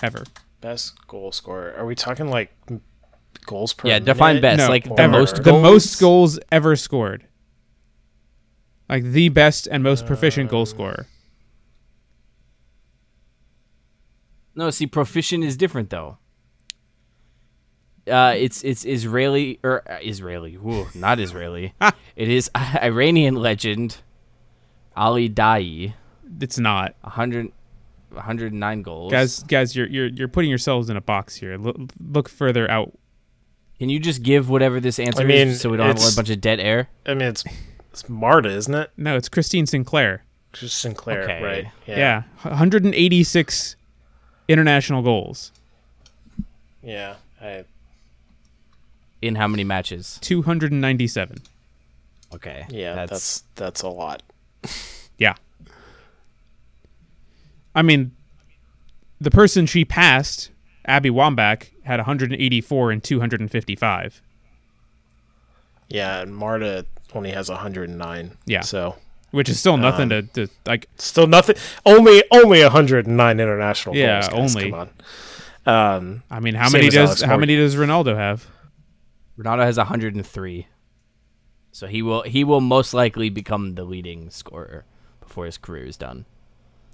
ever. Best goal scorer. Are we talking like goals per? Yeah, define minute? best. No, like the ever. most the most goals ever scored. Like the best and most proficient goal scorer. No, see, proficient is different though. Uh, it's it's Israeli or uh, Israeli. Whoa, not Israeli. it is Iranian legend Ali Daei. It's not. 100, 109 goals. Guys, guys, you're you're you're putting yourselves in a box here. Look, look further out. can you just give whatever this answer I mean, is, so we don't have it's- a bunch of dead air? I mean, it's it's Marta, isn't it? No, it's Christine Sinclair. Just Sinclair, Okay. right? Yeah, 186 international goals, Yeah. I, In how many matches? 297. Okay. yeah. that's, That's that's a lot. Yeah. I mean, the person she passed, Abby Wambach, had 184 and 255. Yeah, and Marta only has 109. Yeah. So Which is still nothing Um, to, to like. still nothing. Only only 109 international. Yeah, goals, guys, only. Come on. Um, I mean, how many does how many does Ronaldo have? Ronaldo has 103. So he will he will most likely become the leading scorer before his career is done.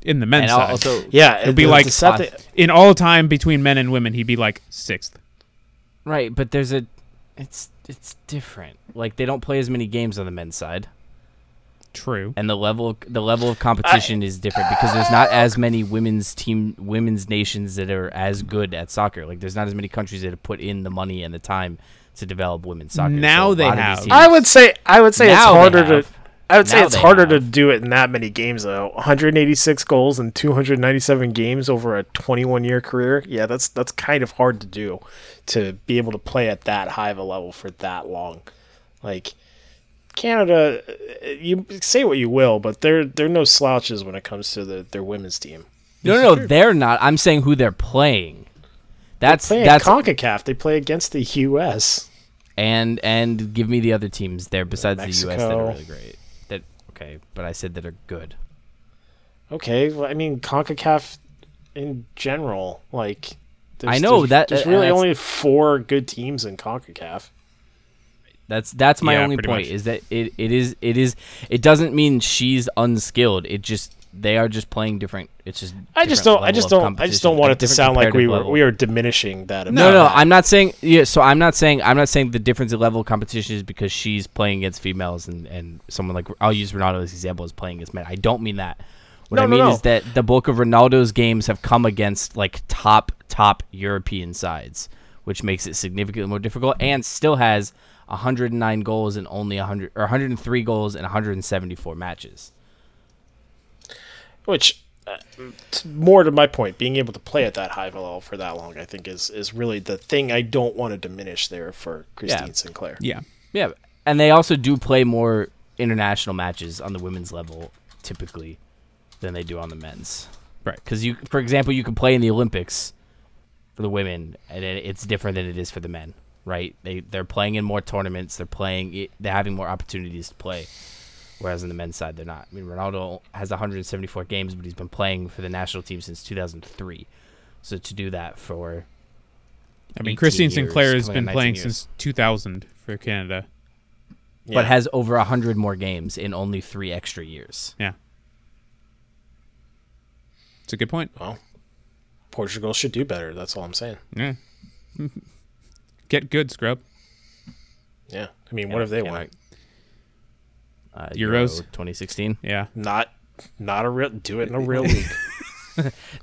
in the men's and side. also Yeah, It'd be the- like the in all time between men and women, he'd be like sixth. right, but there's a it's it's different. Like they don't play as many games on the men's side. True. and the level the level of competition is different because there's not as many women's team women's nations that are as good at soccer. Like there's not as many countries that have put in the money and the time to develop women's soccer. Now a they lot of these have. teams- I would say I would say it's Now they harder to. I would say Now it's they harder to do it in that many games though. 186 goals in 297 games over a 21 year career. Yeah, that's that's kind of hard to do to be able to play at that high of a level for that long. Like Canada, uh, you say what you will, but they're they're no slouches when it comes to the, their women's team. no, no, no, they're not. I'm saying who they're playing. That's Play that's Concacaf. They play against the U.S. and and give me the other teams there besides the U.S. that are really great. That okay, but I said that are good. Okay, well, I mean Concacaf in general, like there's, I know there's, that- there's uh, really only four good teams in Concacaf. That's that's my Yeah, only point much. is that it, it is it is it doesn't mean she's unskilled. It just they are just playing different. It's just I just don't. I just don't. I just don't want a it to sound like we were level. we are diminishing that. No, no, I'm not saying. Yeah, so I'm not saying. I'm not saying the difference in level of competition is because she's playing against females and and someone like I'll use Ronaldo as example as playing against men. I don't mean that. What No, I mean no. is that the bulk of Ronaldo's games have come against like top top European sides, which makes it significantly more difficult, and still has 109 goals and only 100 or 103 goals in 174 matches. Which, uh, more to my point, being able to play at that high level for that long, I think is is really the thing I don't want to diminish there for Christine Yeah. Sinclair. Yeah. Yeah, and they also do play more international matches on the women's level typically than they do on the men's. Right. Because you, for example, you can play in the Olympics for the women, and it, it's different than it is for the men. Right? They they're playing in more tournaments. They're playing. They're having more opportunities to play. Whereas on the men's side, they're not. I mean, Ronaldo has 174 games, but he's been playing for the national team since 2003. So to do that for I mean, Christine years, Sinclair has been playing years. since 2000 for Canada. Yeah. but has over 100 more games in only three extra years. Yeah. It's a good point. well, Portugal should do better. That's all I'm saying. Yeah. Get good, scrub. Yeah, I mean, what have they Yeah, won? Uh, Euros? Euro 2016 Yeah. Not not a real. Do it in a real league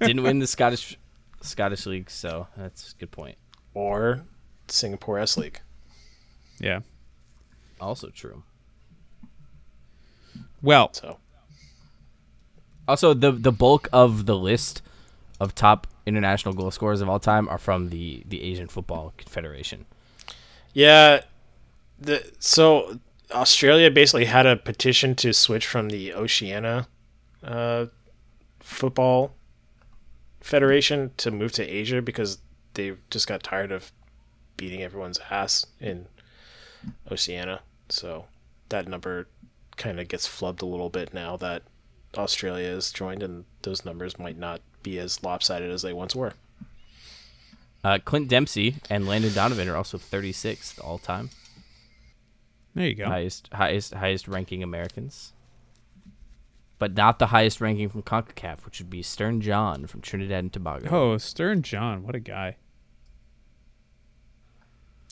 didn't win the Scottish Scottish league, so that's a good point. or Singapore S League. Yeah. Also true. Well, So Also, the the bulk of the list of top international goal scorers of all time are from the the Asian Football Confederation. Yeah, the so Australia basically had a petition to switch from the Oceania uh, football federation to move to Asia because they just got tired of beating everyone's ass in Oceania. So that number kind of gets flubbed a little bit now that Australia is joined, and those numbers might not be as lopsided as they once were. Uh, Clint Dempsey and Landon Donovan are also 36th all time, there you go. highest highest highest ranking Americans. But not the highest ranking from CONCACAF, which would be Stern John from Trinidad and Tobago. Oh, Stern John, what a guy.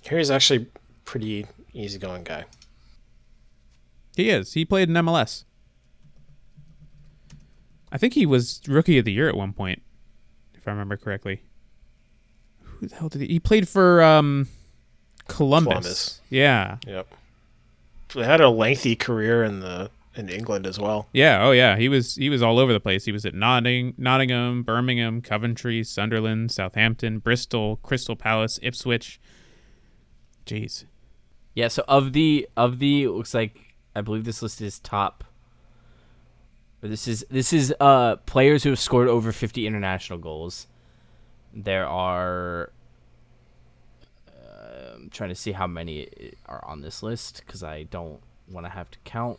Harry's actually pretty easygoing guy. He is. He played in MLS. I think he was rookie of the year at one point, if I remember correctly. Who the hell did he? He played for um, Columbus. Columbus. Yeah. Yep. They had a lengthy career in the in England as well. Yeah. Oh, yeah. He was he was all over the place. He was at Notting, Nottingham, Birmingham, Coventry, Sunderland, Southampton, Bristol, Crystal Palace, Ipswich. Jeez. Yeah, so of the of the looks like I believe this list is top. Or this is this is uh players who have scored over 50 international goals. There are uh, I'm trying to see how many are on this list cuz I don't want to have to count.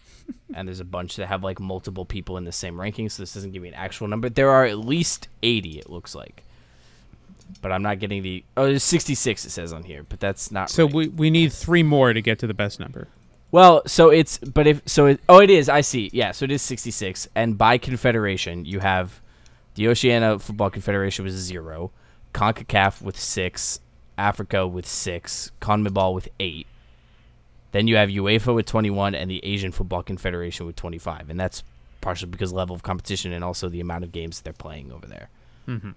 and there's a bunch that have like multiple people in the same ranking, so this doesn't give me an actual number. There are at least 80 it looks like. But I'm not getting the Oh, there's 66 it says on here, but that's not So right. we we need three more to get to the best number. Well, so it's but if so it oh it is I see yeah so it is sixty six and by confederation you have the Oceania Football Confederation with zero, Concacaf with six, Africa with six, CONMEBOL with eight. Then you have UEFA with twenty one and the Asian Football Confederation with twenty five, and that's partially because level of competition and also the amount of games they're playing over there. Mm-hmm.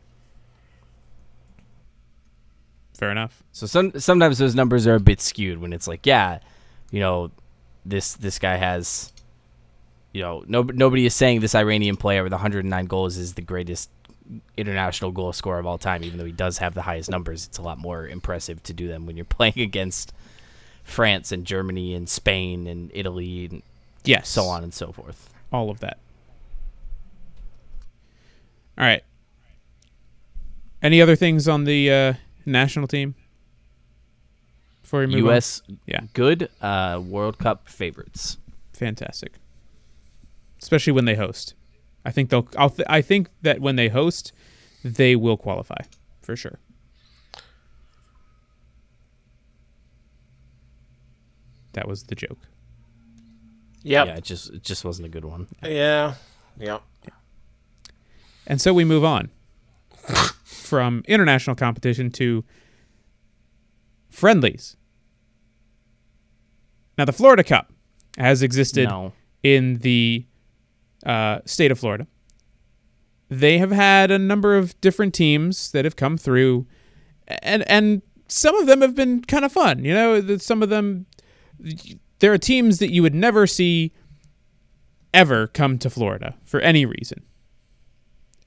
Fair enough. So some sometimes those numbers are a bit skewed when it's like, yeah, you know, this this guy has, you know, no, nobody is saying this Iranian player with 109 goals is the greatest international goal scorer of all time, even though he does have the highest numbers. It's a lot more impressive to do them when you're playing against France and Germany and Spain and Italy and Yes. so on and so forth. All of that. All right. Any other things on the uh, national team? Before we move on? U.S. Yeah. good uh, World Cup favorites. fantastic, especially when they host. I think they'll. I'll th- I think that when they host, they will qualify for sure. That was the joke. Yep. Yeah, it just it just wasn't a good one. Yeah. Yep. And so we move on from international competition to friendlies. Now, the Florida Cup has existed No. in the uh, state of Florida. They have had a number of different teams that have come through, and and some of them have been kind of fun. You know, some of them there are teams that you would never see ever come to Florida for any reason.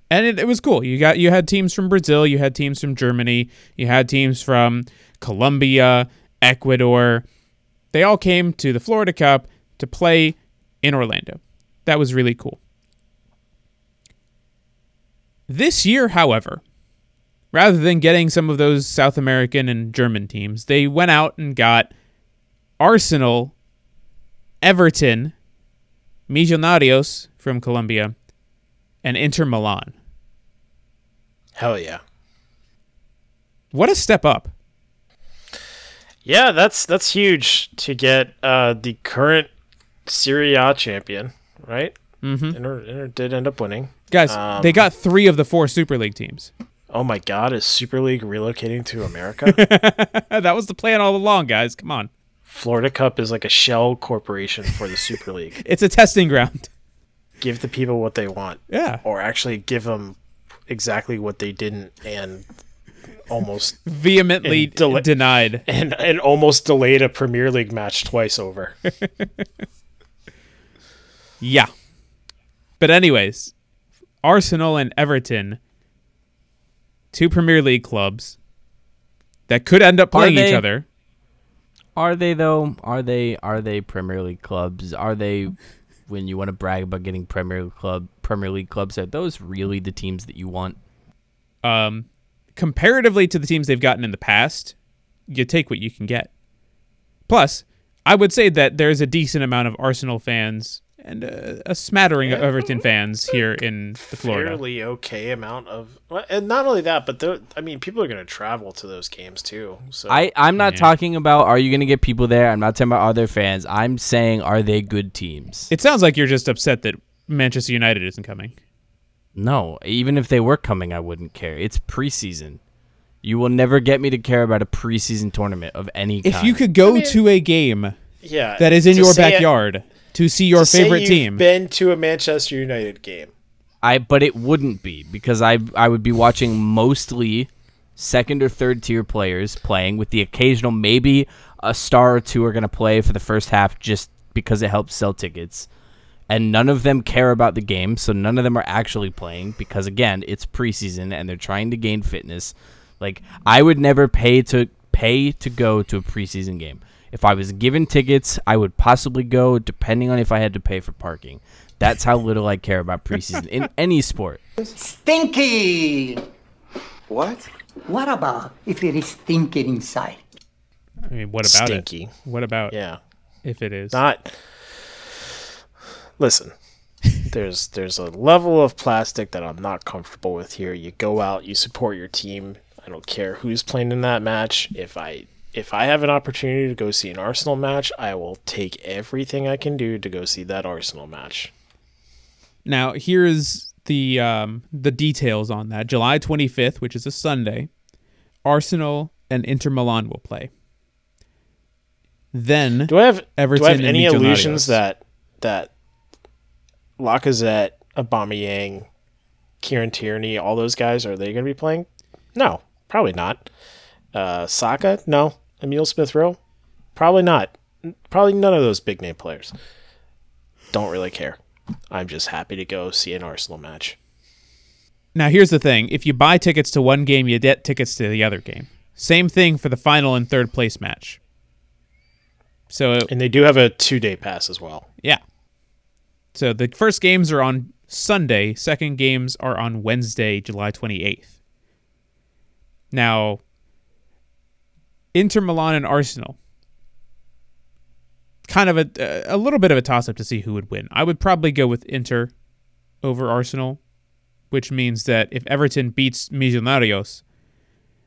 And it, it was cool. You got you had teams from Brazil, you had teams from Germany, you had teams from Colombia, Ecuador. They all came to the Florida Cup to play in Orlando. That was really cool. This year, however, rather than getting some of those South American and German teams, they went out and got Arsenal, Everton, Millonarios from Colombia, and Inter Milan. Hell yeah. What a step up. Yeah, that's that's huge to get uh, the current Serie A champion, right? Mm-hmm. Inter, Inter did end up winning. Guys, Um, they got three of the four Super League teams. Oh my God, is Super League relocating to America? that was the plan all along, guys. Come on. Florida Cup is like a shell corporation for the Super League. It's a testing ground. Give the people what they want, Yeah. or actually give them exactly what they didn't, and almost Vehemently And deli- denied. and and almost delayed a Premier League match twice over. Yeah. But anyways, Arsenal and Everton, two Premier League clubs that could end up playing each other. Are they though? Are they are they Premier League clubs? Are they when you want to brag about getting Premier League club Premier League clubs? Are those really the teams that you want? Um, comparatively to the teams they've gotten in the past, you take what you can get. Plus, I would say that there's a decent amount of Arsenal fans and a, a smattering of Everton fans here in the Florida. A fairly okay amount of, and not only that, but the, I mean, people are going to travel to those games too. So I I'm not Yeah. talking about are you going to get people there? I'm not talking about are there fans. I'm saying are they good teams? It sounds like you're just upset that Manchester United isn't coming. No, even if they were coming, I wouldn't care. It's preseason. You will never get me to care about a preseason tournament of any kind. If you could go to a game yeah, that is in your say- backyard to see your to say favorite you've team, been to a Manchester United game. I but it wouldn't be because I I would be watching mostly second or third tier players playing with the occasional maybe a star or two are going to play for the first half just because it helps sell tickets. And none of them care about the game, so none of them are actually playing because again, it's preseason and they're trying to gain fitness. Like I would never pay to pay to go to a preseason game. If I was given tickets, I would possibly go depending on if I had to pay for parking. That's how little I care about preseason in any sport. Stinky! What? What about if it is stinking inside? I mean, what about Stinky. it? What about Yeah, if it is? not. Listen, there's there's a level of plastic that I'm not comfortable with here. You go out, you support your team. I don't care who's playing in that match. If I if I have an opportunity to go see an Arsenal match, I will take everything I can do to go see that Arsenal match. Now, here's the um, the details on that. July 25th, which is a Sunday, Arsenal and Inter Milan will play. Then Do I have Everton do I have any illusions that that Lacazette, Aubameyang, Kieran Tierney, all those guys are they going to be playing? No, probably not. Uh, Saka, no. Emil Smith Rowe, probably not. Probably none of those big name players. Don't really care. I'm just happy to go see an Arsenal match. Now, here's the thing: if you buy tickets to one game, you get tickets to the other game. Same thing for the final and third place match. So And they do have a two day pass as well. yeah. So the first games are on Sunday. Second games are on Wednesday, July 28th. Now, Inter Milan and Arsenal. Kind of a a little bit of a toss up to see who would win. I would probably go with Inter over Arsenal, which means that if Everton beats Millonarios,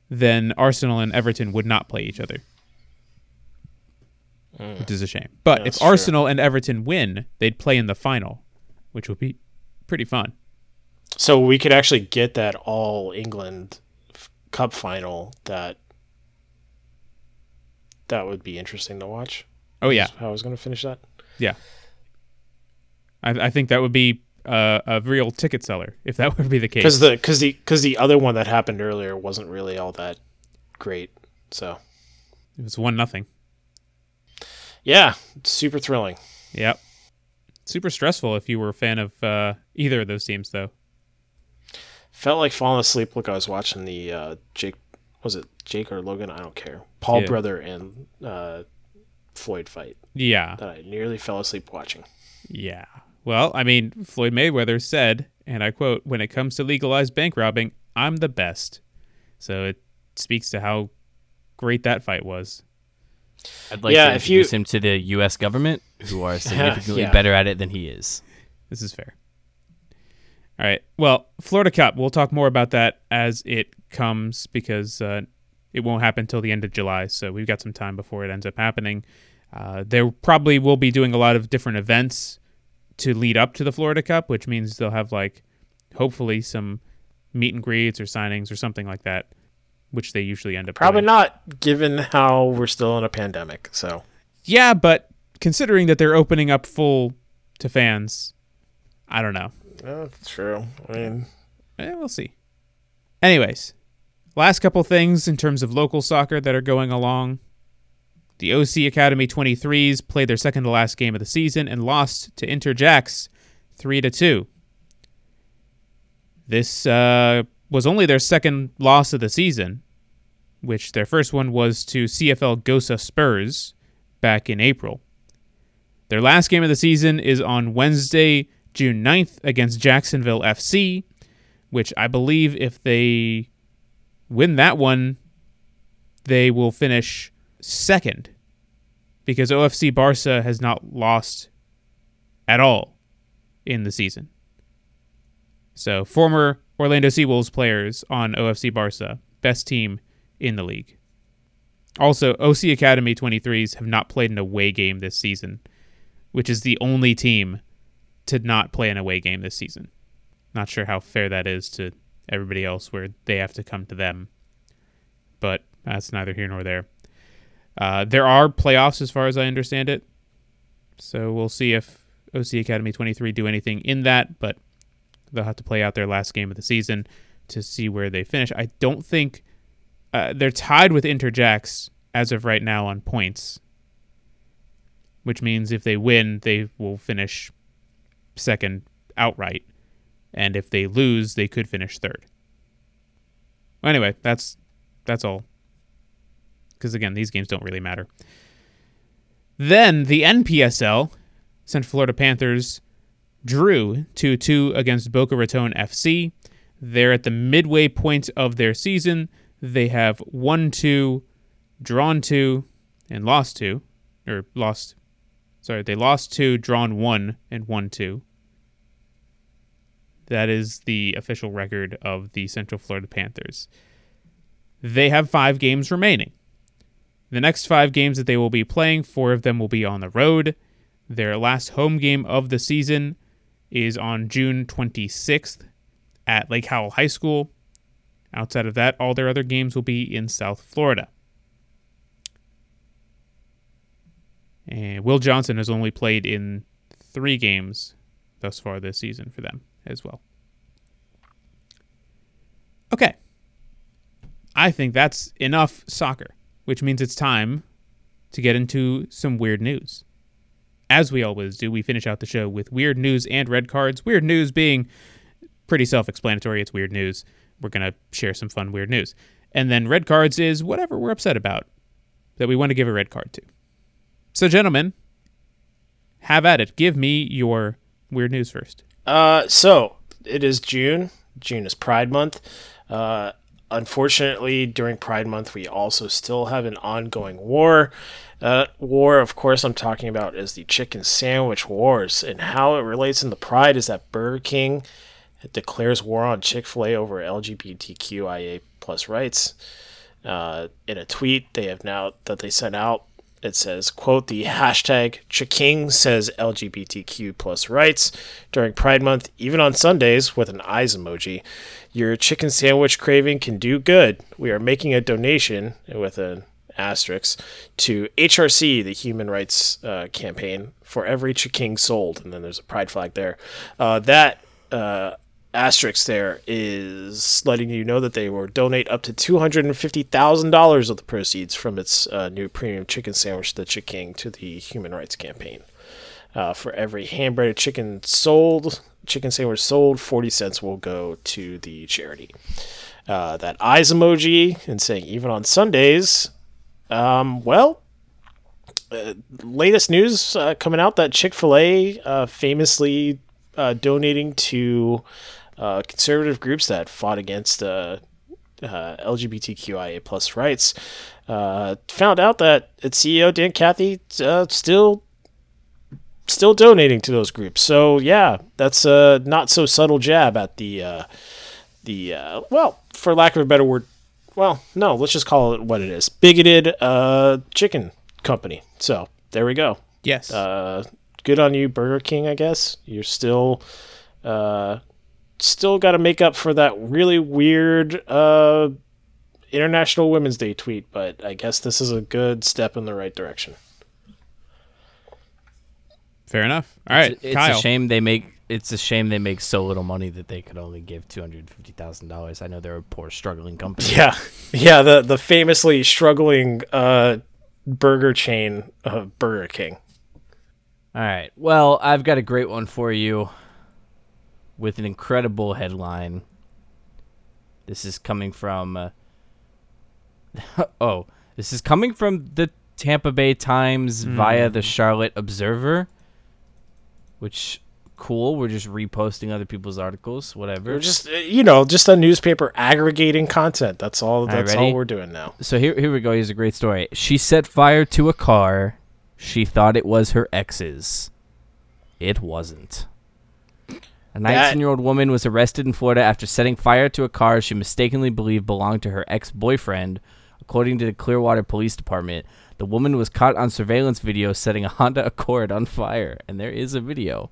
then Arsenal and Everton would not play each other. Which is a shame. But That's if true. Arsenal and Everton win, they'd play in the final, which would be pretty fun. So we could actually get that all England f- Cup final. That that would be interesting to watch. Oh yeah, I was going to finish that. yeah. I, I think that would be uh, a real ticket seller if that would be the case. because the because the because the other one that happened earlier wasn't really all that great. So it was one nothing. Yeah, super thrilling. Yep. Super stressful if you were a fan of uh, either of those teams, though. Felt like falling asleep. Look, I was watching the uh, Jake. Was it Jake or Logan? I don't care. Paul Yeah. brother and uh, Floyd fight Yeah, that I nearly fell asleep watching. yeah. Well, I mean, Floyd Mayweather said, and I quote, "When it comes to legalized bank robbing, I'm the best." So it speaks to how great that fight was. I'd like Yeah, to if you- introduce him to the U.S. government, who are significantly yeah. better at it than he is. This is fair. All right. Well, Florida Cup. We'll talk more about that as it comes because uh, it won't happen until the end of July. So we've got some time before it ends up happening. Uh, there probably will be doing a lot of different events to lead up to the Florida Cup, which means they'll have like hopefully some meet and greets or signings or something like that, which they usually end up Probably doing. not, given how we're still in a pandemic. So Yeah, but considering that they're opening up full to fans, I don't know. that's true. I mean, Eh, we'll see. Anyways, last couple things in terms of local soccer that are going along. The OC Academy 23s played their second to last game of the season and lost to Interjacks 3 to 2. This uh, was only their second loss of the season, which their first one was to CFL Gosa Spurs back in April. Their last game of the season is on Wednesday, June 9th against Jacksonville FC which I believe if they win that one, they will finish second because OFC Barca has not lost at all in the season. So, former Orlando Seawolves players on OFC Barca, best team in the league. Also, OC Academy 23s have not played an away game this season, which is the only team to not play an away game this season. Not sure how fair that is to everybody else where they have to come to them. But that's neither here nor there. Uh, there are playoffs as far as I understand it. So we'll see if OC Academy 23 do anything in that, but they'll have to play out their last game of the season to see where they finish. I don't think uh, they're tied with Interjacks as of right now on points, which means if they win, they will finish second outright and if they lose, they could finish third. Anyway, that's that's all. Because again, these games don't really matter. Then the NPSL, Central Florida Panthers, drew 2-2 against Boca Raton FC. They're at the midway point of their season. They have won two, drawn two, and lost two, or lost. Sorry, they lost two, drawn one, and won two. That is the official record of the Central Florida Panthers. They have five games remaining. The next five games that they will be playing, four of them will be on the road. Their last home game of the season is on June 26th at Lake Howell High School. Outside of that, all their other games will be in South Florida. And Will Johnson has only played in three games thus far this season for them as well. Okay. I think that's enough soccer, which means it's time to get into some weird news. As we always do, we finish out the show with weird news and red cards. Weird news being pretty self explanatory. It's weird news. We're going to share some fun, weird news. And then red cards is whatever we're upset about that we want to give a red card to. So, gentlemen, have at it. Give me your weird news first. Uh, so it is June. June is Pride Month. Uh, unfortunately, during Pride Month, we also still have an ongoing war. Uh, war, of course, I'm talking about is the chicken sandwich wars, and how it relates into Pride is that Burger King declares war on Chick Fil A over LGBTQIA plus rights. Uh, in a tweet they have now that they sent out, it says, quote, the hashtag Ch'King says LGBTQ plus rights during Pride Month, even on Sundays with an eyes emoji. Your chicken sandwich craving can do good. We are making a donation with an asterisk to HRC, the Human Rights uh, Campaign, for every Ch'King sold. And then there's a pride flag there. Uh, that uh, asterisk there is letting you know that they will donate up to $250,000 of the proceeds from its uh, new premium chicken sandwich, the Ch'King, to the Human Rights Campaign. Uh, for every hand breaded chicken sold, chicken sandwich sold, 40 cents will go to the charity. Uh, that eyes emoji and saying even on Sundays, um, well, uh, latest news uh, coming out that Chick fil A uh, famously donating to uh, conservative groups that fought against uh, uh, LGBTQIA plus rights, uh, found out that its CEO Dan Cathy uh, still still donating to those groups. So yeah, that's a not so subtle jab at the uh, the uh, well, for lack of a better word, well, no, let's just call it what it is: bigoted uh, chicken company. So there we go. Yes. Uh, good on you, Burger King. I guess you're still uh, still got to make up for that really weird uh, International Women's Day tweet, but I guess this is a good step in the right direction. Fair enough. All right, it's, it's Kyle. a shame they make. It's a shame they make so little money that they could only give two hundred fifty thousand dollars. I know they're a poor, struggling company. Yeah, yeah. The the famously struggling uh, burger chain, uh, Burger King. All right. Well, I've got a great one for you with an incredible headline. This is coming from. Uh, oh, this is coming from the Tampa Bay Times via the Charlotte Observer. Which, cool. We're just reposting other people's articles, whatever. We're just uh, you know just a newspaper aggregating content. That's all. That's ready? all we're doing now. So here, here we go. Here's a great story. She set fire to a car. She thought it was her ex's. It wasn't. A 19 year old woman was arrested in Florida after setting fire to a car she mistakenly believed belonged to her ex boyfriend. According to the Clearwater Police Department, the woman was caught on surveillance video setting a Honda Accord on fire, and there is a video.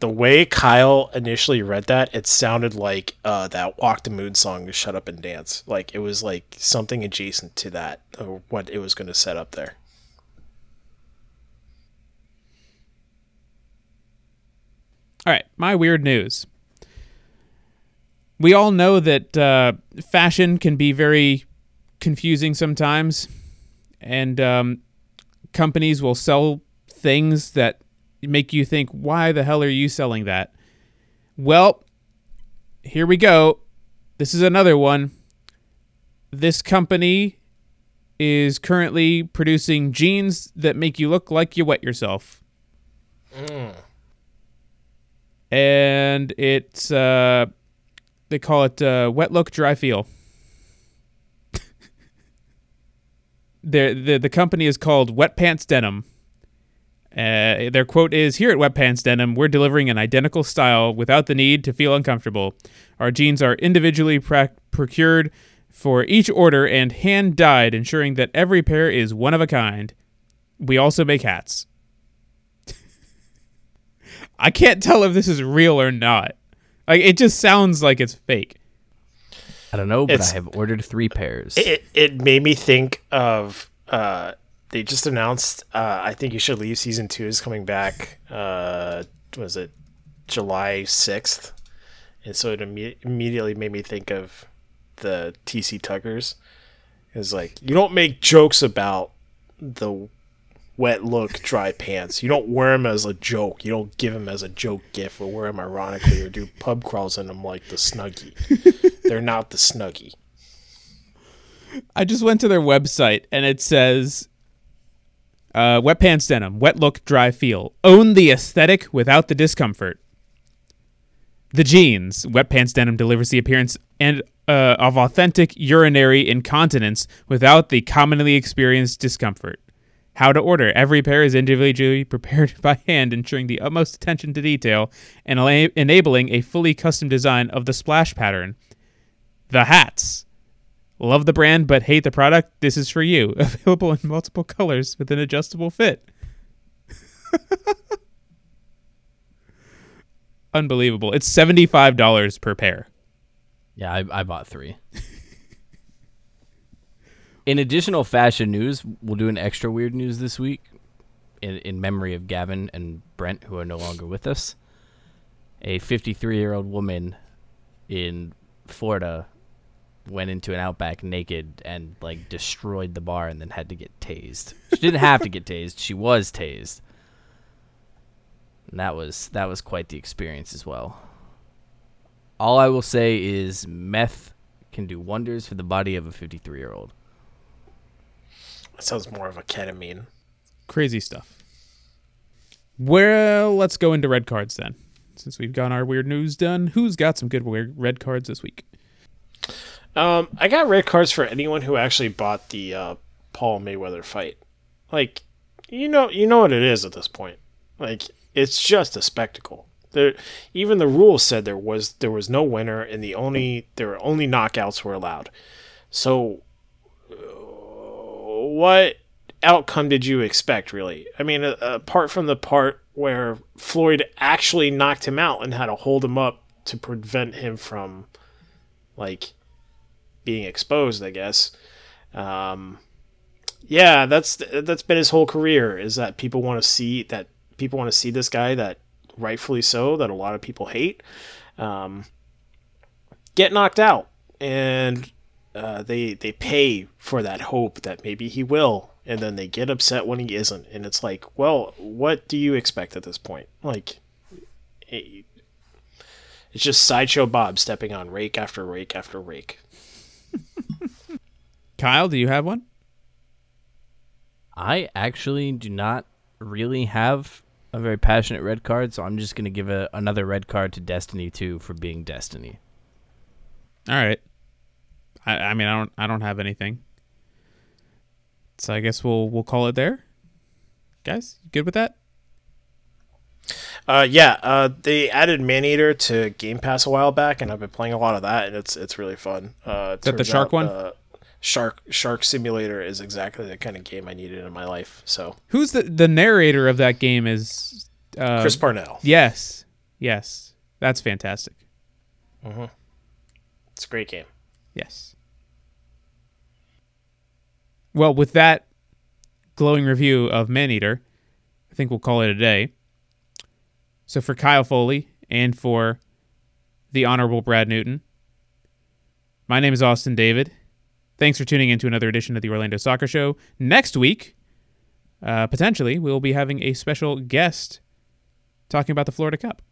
The way Kyle initially read that, it sounded like uh, that Walk the Moon song, "Shut Up and Dance." Like it was like something adjacent to that, or what it was going to set up there. All right, my weird news. We all know that uh, fashion can be very confusing sometimes, and um, companies will sell things that make you think, why the hell are you selling that? Well, here we go. This is another one. This company is currently producing jeans that make you look like you wet yourself. And it's uh they call it uh, wet look dry feel. Their, the the company is called Wet Pants Denim. Uh, their quote is Here at Wet Pants Denim, we're delivering an identical style without the need to feel uncomfortable. Our jeans are individually pra- procured for each order and hand dyed, ensuring that every pair is one of a kind. We also make hats. I can't tell if this is real or not. Like it just sounds like it's fake. I don't know, but It's- I have ordered three pairs. It it made me think of uh they just announced uh I think you should leave season 2 is coming back uh was it July 6th and so it imme- immediately made me think of the TC Tuggers is like you don't make jokes about the wet look dry pants you don't wear them as a joke you don't give them as a joke gift or wear them ironically or do pub crawls in them like the snuggie they're not the snuggie I just went to their website and it says uh, wet pants denim, wet look, dry feel. Own the aesthetic without the discomfort. The jeans, wet pants denim delivers the appearance and uh, of authentic urinary incontinence without the commonly experienced discomfort. How to order. Every pair is individually prepared by hand, ensuring the utmost attention to detail and enabling a fully custom design of the splash pattern. The hats. Love the brand but hate the product? This is for you. Available in multiple colors with an adjustable fit. Unbelievable. It's $75 per pair. Yeah, I, I bought three. In additional fashion news, we'll do an extra weird news this week in, in memory of Gavin and Brent, who are no longer with us. A 53 year old woman in Florida went into an outback naked and like destroyed the bar and then had to get tased. She didn't have to get tased, she was tased. And that was that was quite the experience as well. All I will say is meth can do wonders for the body of a 53 year old. That sounds more of a ketamine. Crazy stuff. Well, let's go into red cards then. Since we've got our weird news done, who's got some good weird red cards this week? Um, I got red cards for anyone who actually bought the uh, Paul Mayweather fight. Like, you know, you know what it is at this point. Like, it's just a spectacle. There, even the rules said there was there was no winner, and the only there were only knockouts were allowed. So, what outcome did you expect, really? I mean, apart from the part where Floyd actually knocked him out and had to hold him up to prevent him from, like, being exposed, I guess. Um, yeah, that's that's been his whole career. Is that people want to see that people want to see this guy that rightfully so that a lot of people hate um, get knocked out, and uh, they they pay for that hope that maybe he will, and then they get upset when he isn't, and it's like, well, what do you expect at this point? Like, it- it's just sideshow Bob stepping on rake after rake after rake. Kyle, do you have one? I actually do not really have a very passionate red card, so I'm just going to give a, another red card to Destiny 2 for being Destiny. All right. I, I mean, I don't, I don't have anything. So I guess we'll, we'll call it there. Guys, you good with that? Uh, yeah, uh, they added Maneater to Game Pass a while back, and I've been playing a lot of that, and it's it's really fun. Uh, that the shark out, one? Uh, shark Shark Simulator is exactly the kind of game I needed in my life. So Who's the the narrator of that game? Is uh, Chris Parnell, Yes, yes, that's fantastic. it's a great game. Yes. Well, with that glowing review of Maneater, I think we'll call it a day. So for Kyle Foley and for the Honorable Brad Newton, my name is Austin David. Thanks for tuning in to another edition of the Orlando Soccer Show. Next week, uh, potentially, we'll be having a special guest talking about the Florida Cup.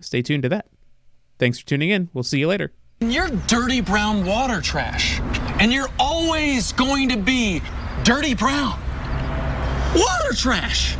Stay tuned to that. Thanks for tuning in. We'll see you later. You're dirty brown water trash. And you're always going to be dirty brown. Water trash!